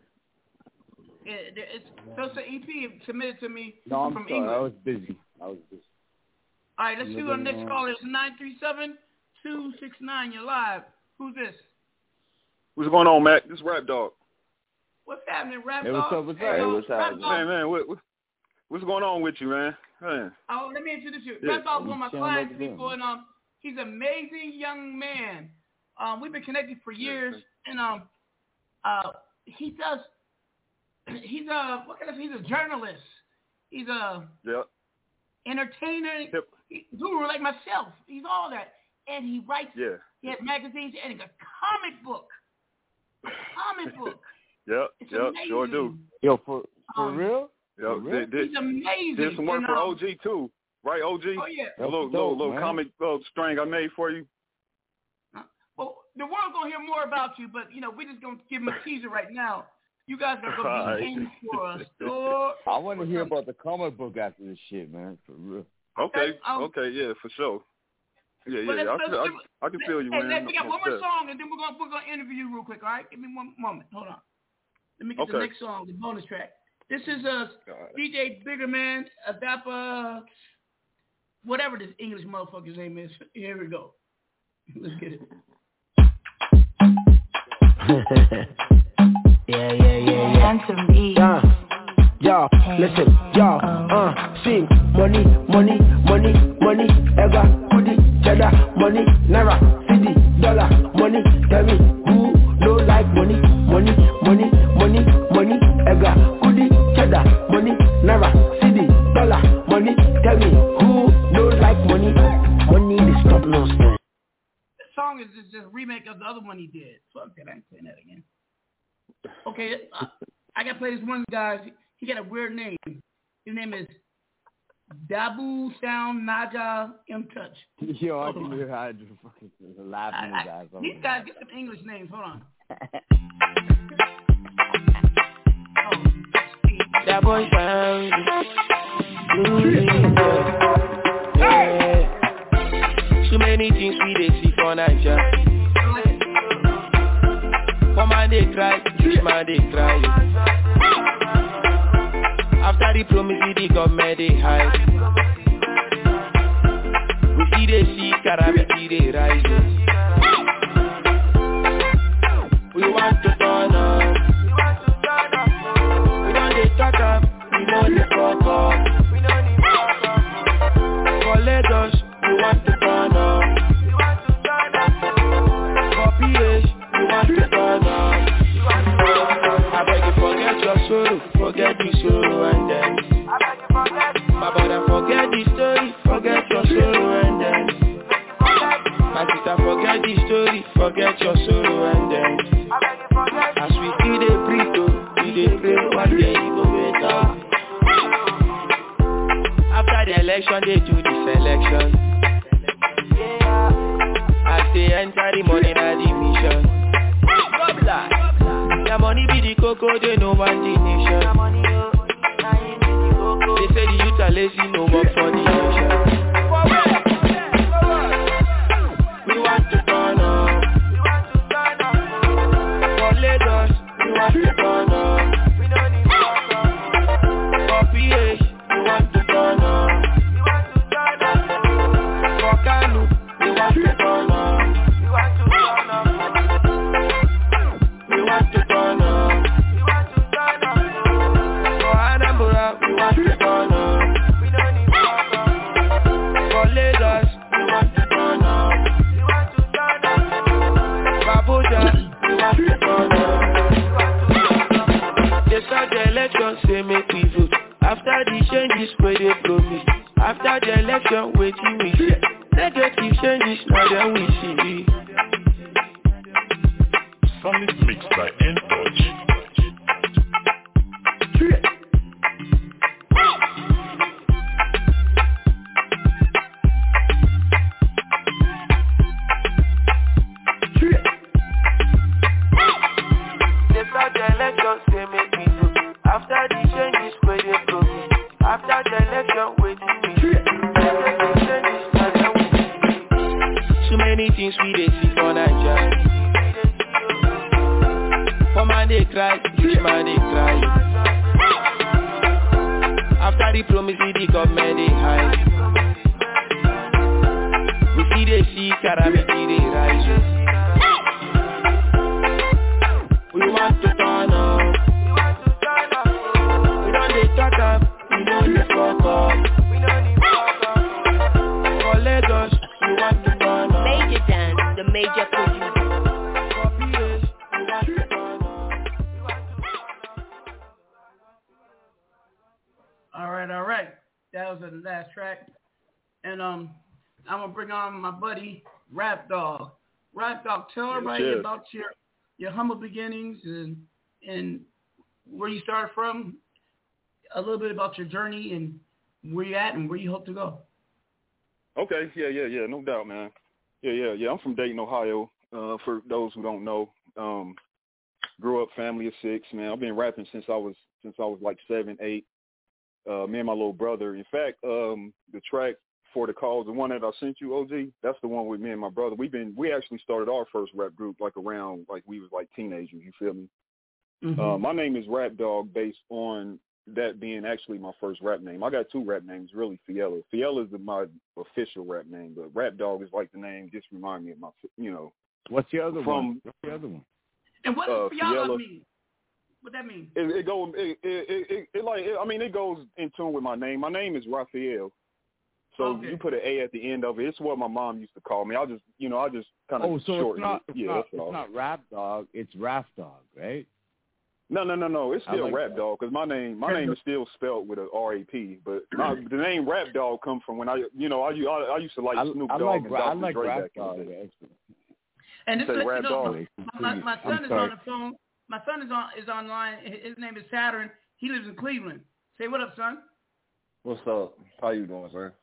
It, it's so it's an EP submitted to me No, I'm from sorry. England. I was busy. I was busy. All right, let's see who our next Living caller is. Nine three seven two six nine. You're live. Who's this? What's going on, Mac? This is Rap Dog. What's happening, Rap Hey, what's Dog? up, what's Hey, up? Hey, what's Rap happening? Man, man, what, what, what's going on with you, man? Man. Oh, let me introduce you. Yeah. Rap Dog's one of my clients over there. and um, he's an amazing young man. Um, we've been connected for years, and um, uh, he does. <clears throat> He's a what can I say? He's a journalist. He's a Yep. entertainer, he- guru like myself. He's all that, and he writes. Yeah. He has magazines and a comic book. Comic <laughs> book. Yep. It's yep. Sure do. Yo, for for Um, real? Yep. For real? Did, did, He's amazing. did some work and, for um, OG too, right? OG. Oh yeah. A little, That's little, dope, little man. comic uh, string I made for you. Well, the world gonna hear more about you, but you know we're just gonna give them a teaser right now. You guys are gonna be in for a <laughs> store. I want to hear about the comic book after this shit, man. For real. Okay, Um, okay, yeah, for sure. Yeah, But yeah, let's- I, let's I, give- I can feel you, Hey, man. hey, we got one more song, and then we're gonna we're gonna interview you real quick. All right, give me one moment. Hold on. Let me get the next song, the bonus track. This is uh, DJ Bigger Man, Adapa, whatever this English motherfucker's name is. Here we go. <laughs> Let's get it. <laughs> yeah, yeah, yeah, yeah. Yeah, yo, listen, yo, uh, sing, money, money, money, money, ever, goody, cheddar, money, naira, city, dollar, money, tell me, who no like money, money, money, money, money, ever, goody, cheddar, money, naira, city, dollar, money, tell me, who song is just a remake of the other one he did. Fuck that, I ain't playing that again. Okay, uh, I gotta play this one guy. He got a weird name. His name is Dabu Sound Naja M Touch. Yo, I can hear how you're fucking laughing at guys. These guys get some English names. Hold on. That boy sound yeah. Too many things we dey see for Naija. One man dey cry, three man dey cry. After the promise, we the government dey hide. We see dey see calamity dey rise. We want to turn up. We don't dey talk up, we know dey fuck up. Cocoa, they know the nation. Dey my buddy Rap Dog. Rap Dog, tell everybody about your your humble beginnings and and where you started from. A little bit about your journey and where you at and where you hope to go. Okay, yeah, yeah, yeah, no doubt, man. Yeah, yeah, yeah. I'm from Dayton, Ohio. Uh, for those who don't know, um, grew up family of six. Man, I've been rapping since I was since I was like seven, eight. Uh, me and my little brother. In fact, um, the track for the cause, the one that I sent you, OG, that's the one with me and my brother. We've been we actually started our first rap group like around like we was like teenagers. You feel me? Mm-hmm. Uh, my name is Rap Dog, based on that being actually my first rap name. I got two rap names, really. Fiella. Fiella is the, my official rap name, but Rap Dog is like the name. Just remind me of my, you know. What's the other from, one? What's the other one? And what does Uh, Fiala Fiala. mean? What that mean? It, it goes. It, it, it, it, it like. It, I mean, it goes in tune with my name. My name is Raphael. So Okay. you put an A at the end of it. It's what my mom used to call me. I'll just, you know, I'll just kind of Oh, so it's not it. it's Yeah, not, that's all. it's not Rap Dog, it's Raf Dog, right? No, no, no, no. It's still like Rap that. Dog because my name, my name is still spelled with a R A P. But my, <clears throat> the name Rap Dog come from when I, you know, I, I, I used to like I, Snoop I Dogg like and Ra- Dr. I like Dre Rap back in Dog. the day. actually. And just Say to let you know, Dog. my, my I'm son is sorry. on the phone. My son is on is online. His name is Saturn. He lives in Cleveland. Say what up, son? What's up? How you doing, sir?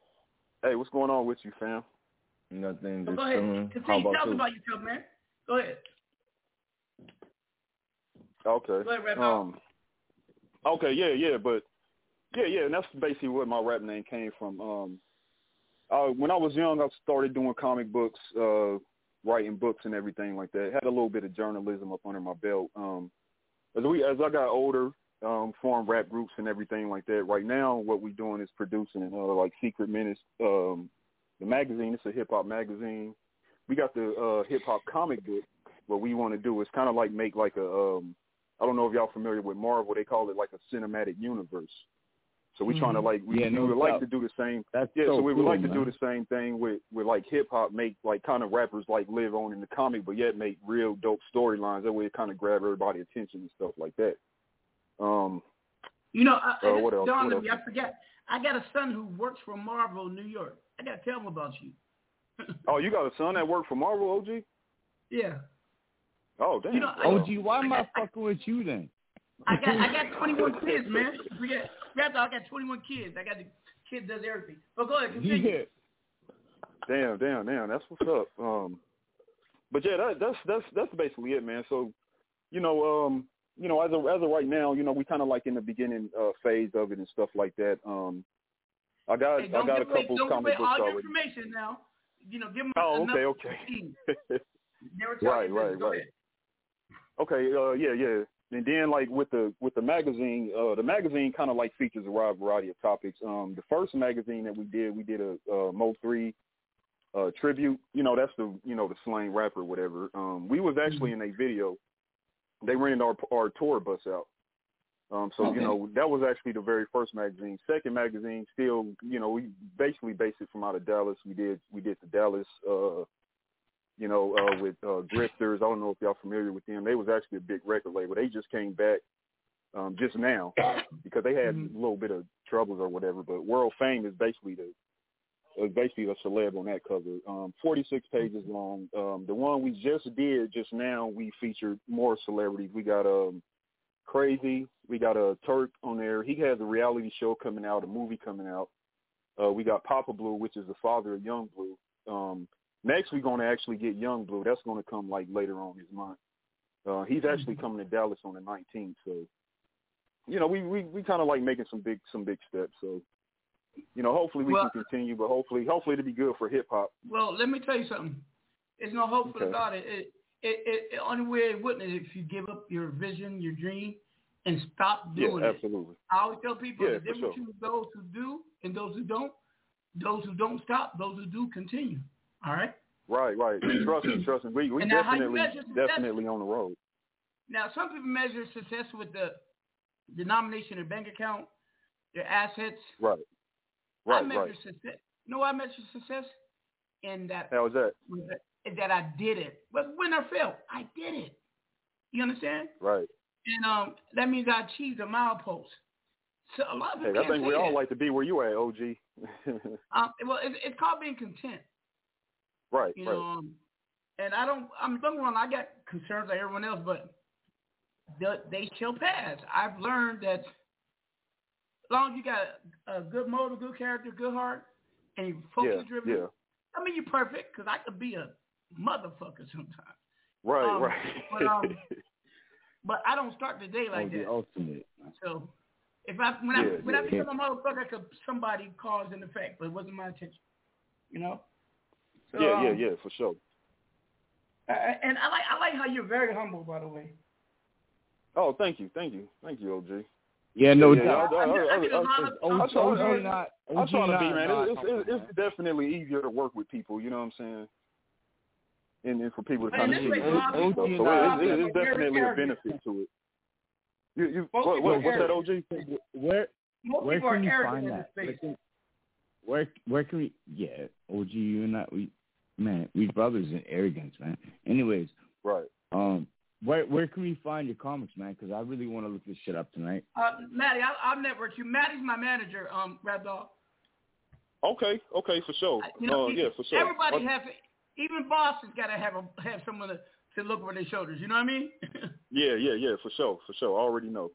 Hey, what's going on with you, fam? Nothing. So Just go ahead. chilling. How Continue. about Tell us you? about yourself, man. Go ahead. Okay. Go ahead, Rap Dog. Um. Okay. Yeah. Yeah. But yeah. Yeah. And that's basically where my rap name came from. Um. Uh, when I was young, I started doing comic books, uh, writing books and everything like that. Had a little bit of journalism up under my belt. Um. As we as I got older, um, formed rap groups and everything like that. Right now, what we're doing is producing uh, like Secret Menace, um, the magazine. It's a hip hop magazine. We got the uh, hip hop comic book. What we want to do is kind of like make like a um, I don't know if y'all familiar with Marvel. They call it like a cinematic universe. So we're trying to Mhm. like we, Yeah, we no would like to do the same. That's yeah, so so we would cool, like to do the same thing with with like hip hop, make like kind of rappers like live on in the comic, but yet make real dope storylines. That way, it kind of grab everybody's attention and stuff like that. Um, You know, I, Uh, what else? dawned What on me. I forgot. I got a son who works for Marvel in New York. I got to tell him about you. <laughs> oh, you got a son that worked for Marvel, OG? Yeah. Oh, damn. You know, OG, why am I fucking with you then? I got I got 21 <laughs> kids, man. Forget, Rap Dog, I got 21 kids. I got the kid does everything. But go ahead, continue. Yeah. Damn, damn, damn. That's what's up. Um, but yeah, that, that's that's that's basically it, man. So, you know, um, you know, as of as of right now, you know, we kind of like in the beginning uh, phase of it and stuff like that. Um, I got Hey, I got a couple away comic books all your already. information now. You know, give them Oh, okay, okay. speed. <laughs> Never tell Right, right. Right. ahead. Okay, uh, yeah, yeah. And then like with the with the magazine, uh, the magazine kind of like features a wide variety of topics. Um, the first magazine that we did, we did a uh, Mo three uh, tribute. You know, that's the you know the slang rapper, whatever. Um, we was actually in a video. They rented our our tour bus out. Um, so Okay. you know that was actually the very first magazine. Second magazine, still you know we basically based it from out of Dallas. We did we did the Dallas. Uh, you know, uh, with uh, Grifters. I don't know if y'all familiar with them. They was actually a big record label. They just came back um, just now because they had a little bit of troubles or whatever. But World Fame is basically the basically a celeb on that cover. Um, 46 pages long. Um, the one we just did just now, we featured more celebrities. We got um, Crazy. We got a Turk on there. He has a reality show coming out, a movie coming out. Uh, we got Papa Blue, which is the father of Young Blue. Um, next, we're going to actually get Young Blue. That's going to come like later on this month. Uh, he's actually coming to Dallas on the 19th. So, you know, we we, we kind of like making some big some big steps. So, you know, hopefully we Well- can continue, but hopefully hopefully it'll be good for hip hop. Well, let me tell you something. There's no hope for Okay. about it. It, it, it, it only way it wouldn't is if you give up your vision, your dream, and stop doing yeah, it. absolutely. I always tell people Yeah, the difference sure. between those who do and those who don't. Those who don't stop, those who do continue. All right. Right, right. trust me, trust me. We we And now how you definitely definitely on the road. Now, some people measure success with the denomination of bank account, their assets. Right. I Right, measure right. success. You know I measure success? In that How's that? is that I did it. But win or fail, I did it. You understand? Right. And um, that means I achieved a milepost. So a lot of Hey, people I can't think we all that. like to be where you at, OG. <laughs> Um, well, it's, it's called being content. right, You right. know, um, and I don't. I'm don't wrong. I got concerns like everyone else, but they, they shall pass. I've learned that long as you got a, a good motive, good character, good heart, and you're focus driven. yeah. I mean, you're perfect because I could be a motherfucker sometimes. Right, Um, right. But, um, <laughs> but I don't start the day like that. ultimate. So if I when I Yeah, when I yeah. become a motherfucker, I could somebody cause an effect, but it wasn't my intention. You know. So, yeah, yeah, um, yeah, for sure. uh, and I like I like how you're very humble, by the way. Oh, thank you, thank you, thank you, OG. Yeah, no yeah, doubt. I, I, I, I I, did a lot I, of- I, I, OG not- I OG try to be, man. It's, it's, it's definitely easier to work with people. You know what I'm saying? And, and for people to Man, kind of see makes a lot of and stuff. people- So it, it, it's definitely a benefit to it. You, you, what, what, what's that. OG? Where where can you find that? this Where space. can, where where can we? Yeah, OG, you and I, we man, we brothers in arrogance, man. Anyways, right. Um, where where can we find your comics, man? Because I really want to look this shit up tonight. Uh, Maddie, I, I'll network you. Maddie's my manager, um, Rap Dog. Okay, okay, for sure. You know, uh, yeah, for sure. Everybody Uh, has, even boss has got to have a have someone to, to look over their shoulders. You know what I mean? <laughs> Yeah, yeah, yeah, for sure, for sure. I already know.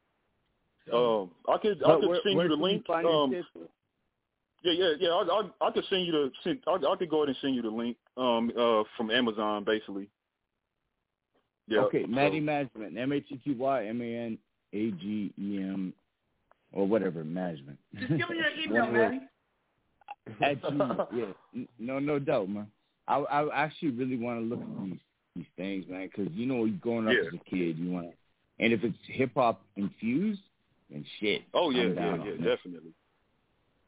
Um, I could I could where- send where you the link. find Um, yeah, yeah, yeah. I, I I could send you the send, I, I could go ahead and send you the link. Um, uh, from Amazon, basically. Yeah. okay, so- Management, M A T T Y M A N A G E M, or whatever management. Just give me your <laughs> email, One. Maddie. At Gmail, <laughs> yeah, no, no doubt, man. I I actually really want to look at these these things, man, because you know, growing up Yeah. as a kid, you want and if it's hip hop infused, then shit. Oh yeah, I'm yeah, down yeah, definitely.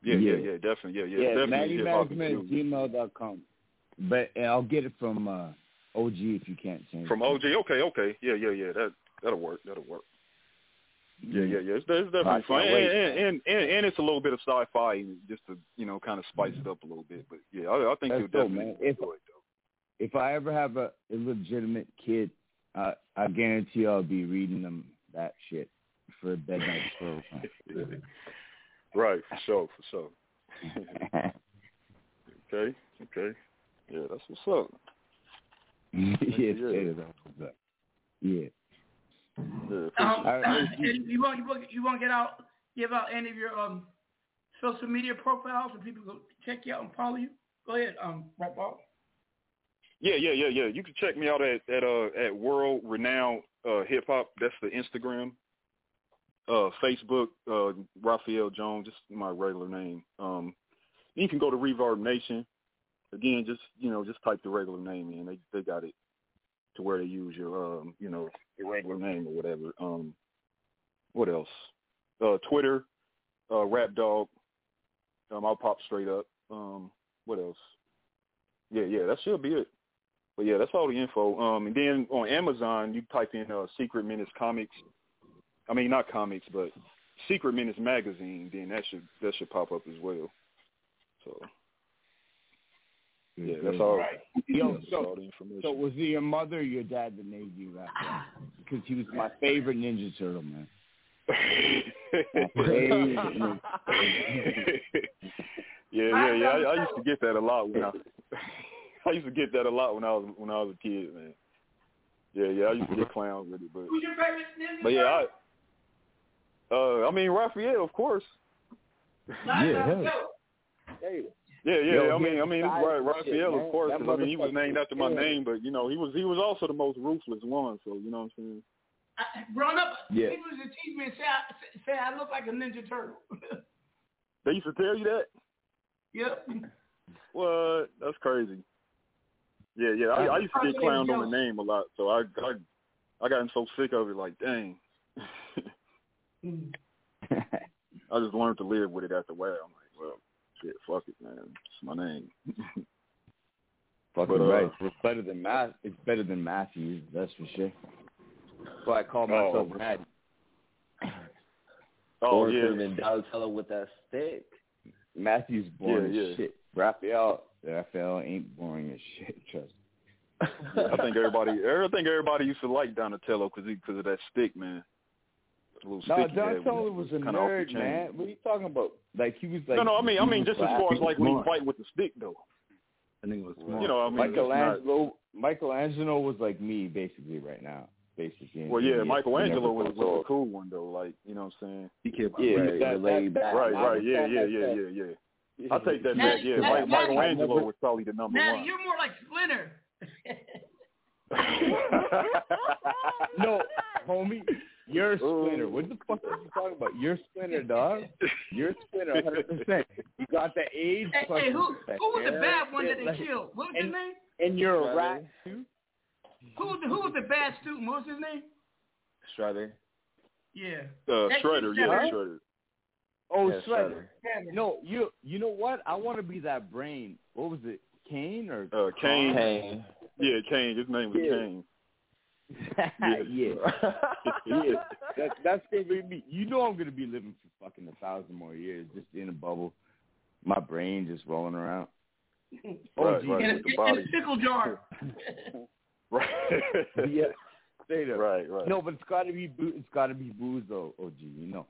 Yeah, yeah, Yeah. yeah, definitely, yeah, yeah, Yeah, definitely. Matty hip-hop Management infused. gmail dot com. But uh, I'll get it from uh, OG if you can't change. From. OG, okay, okay, yeah, yeah, yeah. That that'll work. That'll work. Yeah, yeah, yeah. It's, it's definitely fun, and, and, and and it's a little bit of sci-fi, just to you know kind of spice it up a little bit. But yeah, I, I think That's you'll dope, definitely man. If enjoy it. though. if I ever have a illegitimate kid, uh, I guarantee I'll be reading them that shit for a bedtime <laughs> story. Right, for sure, for sure. <laughs> okay, okay. Yeah, that's what's up. Yeah, Yeah. that's what's up. Yeah. Yeah, Um, All right. and you want you want you want to get out give out any of your um social media profiles so people go check you out and follow you. Go ahead, um, Rap Dog. Yeah, yeah, yeah, yeah. You can check me out at at uh at World Renowned uh, Hip Hop. That's the Instagram. Uh, Facebook, uh, Raphael Jones, just my regular name. Um, you can go to ReverbNation. Again, just you know, just type the regular name in. They they got it to where they use your um, you know, your regular name or whatever. Um, what else? Uh, Twitter, uh, Rap Dog. Um, I'll pop straight up. Um, what else? Yeah, yeah, that should be it. But yeah, that's all the info. Um, and then on Amazon, you type in uh, Secret Menace Comics. I mean, not comics, but Secret Menace Magazine. Then that should that should pop up as well. So yeah, that's all. Yo, that's so, all the information. so was it your mother or your dad that made you rap? that? Because he was my favorite Ninja Turtle, man. My favorite Ninja yeah, yeah, yeah. I, I used to get that a lot when I I used to get that a lot when I was when I was a kid, man. Yeah, yeah, I used to get clowns with it, but Who's your favorite Ninja but yeah, I uh I mean Raphael, of course. Yeah, hell. Yeah, yeah. Yo, I mean, I mean, had right, the shit, Raphael, man. of course. That 'cause, I mean, he was named after my name, but you know, he was he was also the most ruthless one. So you know what I'm saying? I, growing up, Yeah. people used to tease me and say I, say I look like a Ninja Turtle. <laughs> They used to tell you that. yep. What? That's crazy. Yeah, yeah. I, I used to get clowned on the name a lot, so I I I gotten so sick of it. Like, dang. <laughs> Mm. I just learned to live with it after a while. I'm like, well, shit, fuck it, man. It's my name. <laughs> Fucking But, uh, right. It's better than Matt. It's better than Matthews. That's for sure. That's why I call myself Oh. Matt. <laughs> Oh or yeah. been Donatello with that stick. Matthew's boring Yeah, as yeah. shit. Raphael, Raphael ain't boring as shit. Trust. me. <laughs> I think everybody, I think everybody used to like Donatello because because of that stick, man. The little No, stick he had Donatello was a kinda off the nerd, man. What are you talking about? Like he was like. no, no, I mean, I mean, just as far as like when he fight with the stick, though. I think it was You know, I mean, it's not- Michelangelo. Michelangelo was like me, basically, right now. Basically. Well, yeah, Michelangelo was, goes was off. the cool one though. Like, you know what I'm saying? He kept Yeah, Right, that, laid that, back. Right, right, would yeah, yeah, yeah, yeah, yeah. I take that back. Yeah, Maddie, Mike, Michelangelo never- was probably the number Maddie, one. you're more like Splinter. <laughs> <laughs> no, homie, you're a splinter. What the fuck are you talking about? You're a splinter, dog. You're a splinter, 100. percent You got the age. Hey, hey, who who was the bad one that they like- killed? What was and, his name? And you're a rat too. Who was the, who was the bad student? What was his name? Shredder. Yeah. Uh, Shredder, yeah, Shredder. Shredder. Oh, Yeah, Shredder. Shredder. No, you you know what? I want to be that brain. What was it? Kane or Uh, Kane. Kane. Yeah, Kane. His name was Yeah. Kane. <laughs> yeah. <laughs> yeah. That, that's gonna be me. You know I'm gonna be living for fucking a thousand more years, just in a bubble. My brain just rolling around. Oh, <laughs> Right, geez. right. In a, in a pickle jar. Right. yeah. Straight up. Right, right. No, but it's gotta be boo- it's gotta be booze though, OG, you know.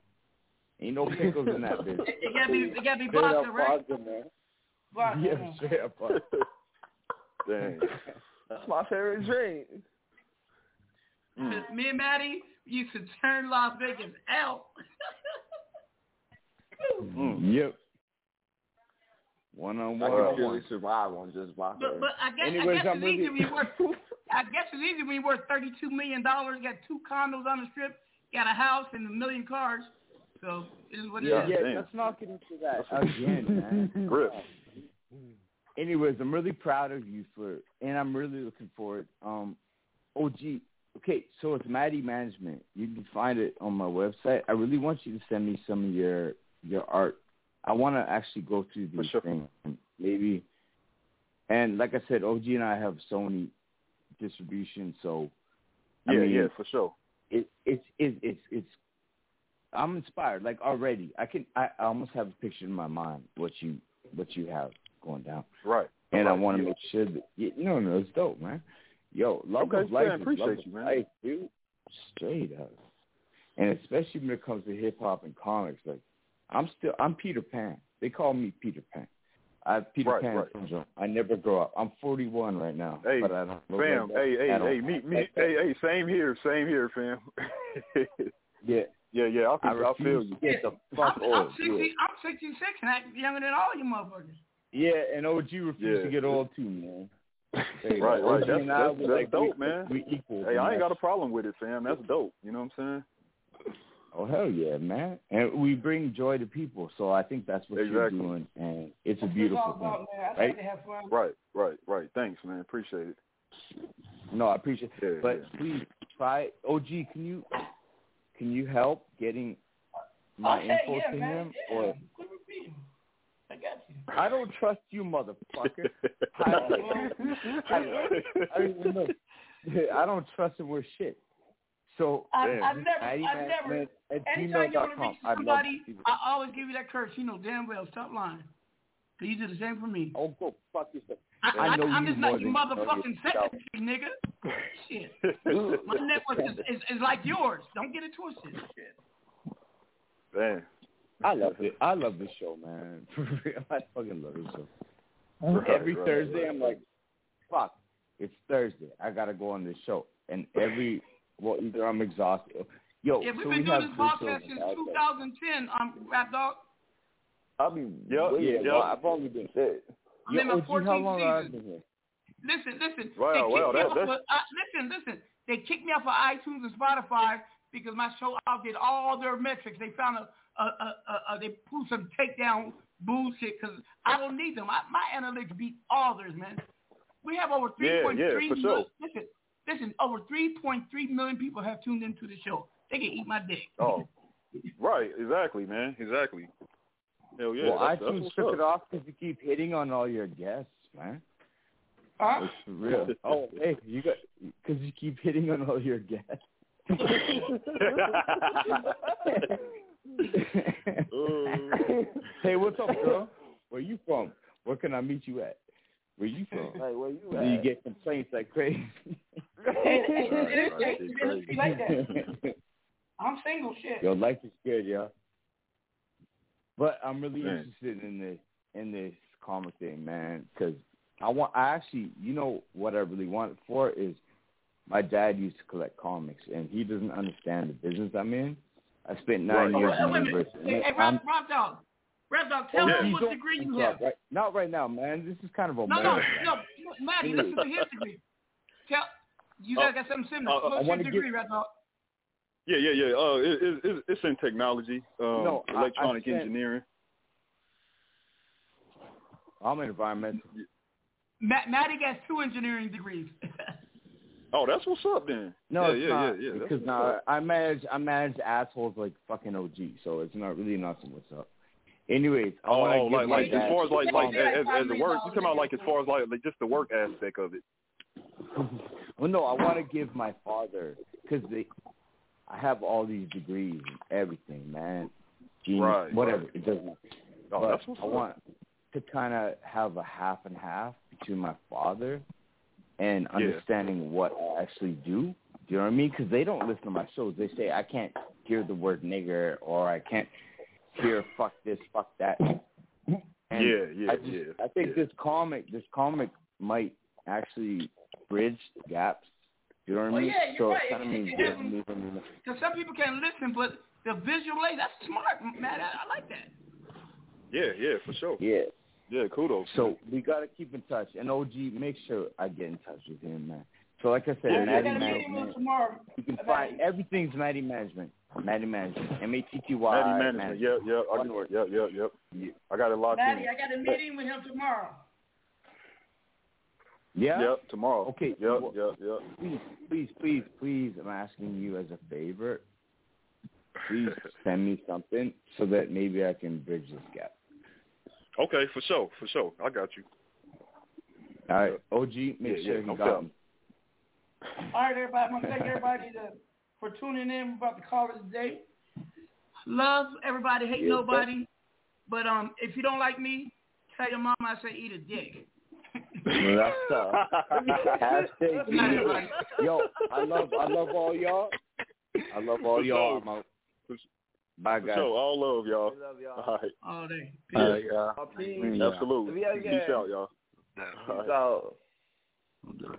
Ain't no pickles in that bitch. It, it gotta be it gotta be vodka, right? vodka, man. Vodka. Yeah, straight up vodka. Dang. That's my favorite drink. Mm. Me and Maddie used to turn Las Vegas out. Mm. Yep. One on I one can on really survive on just vodka. But but I guess Anyways, I guess I'm it's easy really- when you worth <laughs> I guess it's easy when you worth thirty two million dollars, got two condos on the strip, got a house and a million cars. So it is what it Yeah, is. yeah, damn. let's not get into that again, man. <laughs> Grip. Anyways, I'm really proud of you for, and I'm really looking forward. Um, OG, okay, so it's Maddie Management. You can find it on my website. I really want you to send me some of your your art. I want to actually go through these sure. things, maybe. And like I said, OG and I have Sony distribution, so I Yeah, mean, yeah, for sure. it, it's it, it's it's I'm inspired like already. I can I, I almost have a picture in my mind what you what you have going down, Right. and I want to yeah. make sure that yeah, no no it's dope man. Yo, love Okay, of life man, is appreciate love of you, man. life, dude. Straight up, and especially when it comes to hip hop and comics, like I'm still I'm Peter Pan. They call me Peter Pan. I have Peter Right, Pan right. syndrome. I never grow up. I'm 41 right now, Hey, but I don't look Fam, like that hey, hey, all. hey, me, me, hey, hey, same here, same here, fam. <laughs> Yeah, yeah, yeah, I, I feel, I feel you. to get the fuck I'm, I'm sixty Yeah. I'm sixty six and act younger than all you motherfuckers. Yeah, and OG refused Yeah. to get old too, man. Hey, <laughs> Right, right. OG That's, that's, that's like, dope, we, man. We equal. Hey, I ain't got a problem with it, fam. That's dope. You know what I'm saying? Oh hell yeah, man! And we bring joy to people, so I think that's what you're doing, and it's a beautiful what it's all thing, about, right? like to have fun. saying? Right, right, right. Thanks, man. Appreciate it. No, I appreciate. Yeah, but yeah. please try. OG, can you can you help getting my Okay, info yeah, to man. him? Yeah. Or Quit repeating. I got you. I don't trust you, motherfucker. <laughs> <laughs> I, I, I, don't even know. I don't trust him with shit. So I, Damn. I've never, I've Man- never. Man Anytime you want to reach somebody, to see I always give you that curse. You know damn well. Stop lying. So you do the same for me. Oh, go fuck yourself. I, I know I'm you just more not your you motherfucking yourself. secretary, nigga. Shit. <laughs> My network is, is, is like yours. Don't get it twisted. Shit. Damn. I love it. I love this show, man. <laughs> For real, I fucking love this show. Right, every right, Thursday, right, I'm like, fuck, it's Thursday. I gotta go on this show, and every well, either I'm exhausted. Yo, Yeah, we've so been we doing this podcast since out there. 2010. Um, Rap Dog. I'll be Yep, way yep. well, I've only been sick. I'm Yo, in my OG, how 14th long have I season. been here? Listen, listen. Wow, they kicked wow, me that- off that's- of, uh, listen, listen. They kicked me off of iTunes and Spotify because my show outdid all their metrics. They found a, a, uh, a, a they pull some takedown bullshit because I don't need them. I, my analytics beat all theirs, man. We have over Yeah, 3.3 yeah, for sure. Listen, listen. Over 3.3 million people have tuned into the show. They can eat my dick. Oh, right. Exactly, man. Exactly. Hell yeah. well, that's, iTunes that's took up. it off because you keep hitting on all your guests, man. Huh? It's real. <laughs> oh, hey, you got because you keep hitting on all your guests. <laughs> <laughs> Mm. <laughs> hey, what's up, girl? Where you from? Where can I meet you at? Where you from? Like, where you at? Do you get complaints like crazy? Hey, hey, it is- Right, it is- right, it is like that. I'm single, shit. Yo, life is good, yo. But I'm really Man. interested in this in this comic thing, man, because I want. I actually, you know, what I really want it for is my dad used to collect comics, and he doesn't understand the business I'm in. I spent nine Right. years Oh, in wait a minute. university. Hey, hey, I'm- Rap, Rap Dog. Rap Dog, tell Oh, me you what degree you Right, have. right. Not right now, man. This is kind of a No, no, no, Maddie, listen to his degree. Tell You guys got something similar. uh, I What's your degree, get- right now? Yeah, yeah, yeah. Uh, it, it, it's- it's in technology, um, No, I- I electronic said- engineering. I'm an environmental. Matt, Maddie got two engineering degrees. <laughs> Oh, that's what's up then. No, yeah, it's yeah, not, yeah, yeah. Because now. I manage I manage assholes like fucking OG, so it's not really not so what's up. Anyways, I Oh, want to give like, like as far as like like as, as the work, you come out like as far as like, like just the work aspect of it. <laughs> well, no, I want to give my father because they, I have all these degrees and everything, man. Genius, Right, whatever right. it doesn't. Oh, but that's what's I up. want to kind of have a half and half between my father and Yeah. understanding what I actually do. Do you know what I mean? Because they don't listen to my shows. They say I can't hear the word nigger or I can't hear fuck this, fuck that. And Yeah, yeah, I just, yeah, I think yeah. this comic, this comic might actually bridge the gaps. You know what I Well, mean? yeah, you're so right. it kind of means it this, doesn't- this, and this. Because some people can't listen, but the visual aid, that's smart, man. I, I like that. Yeah, yeah, for sure. Yeah. Yeah, kudos. So we gotta keep in touch. And OG, make sure I get in touch with him, man. So like I said, Yeah, Maddie got a meeting with him Management. tomorrow. You can find everything's Maddie Management. Maddie Management. M A T T Y. Maddie management. Yep, yep. I, One word. Yep, yep, yep. I got it locked Maddie, in. Maddie, I got a meeting with him tomorrow. Yeah. Yep, tomorrow. Okay. Yep, well, yep, yep. Please, please, please, please, I'm asking you as a favor. Please send me something so that maybe I can bridge this gap. Okay, for sure, for sure. I got you. All right, OG, make Yeah, sure yeah, he no got doubt. me. All right, everybody. I want to thank everybody to, for tuning in. We're about to call it a day. Love everybody, hate Yeah, nobody. But um, if you don't like me, tell your mama I say eat a dick. That's tough. Hashtag Good night, everybody. Yo, I love, I love all y'all. I love all y'all. Sure. I'm. Bye, For guys. sure. All love, y'all. love y'all. All right. All day. All right, y'all. Peace. Absolutely. Yeah, yeah. Peace out, y'all. All right.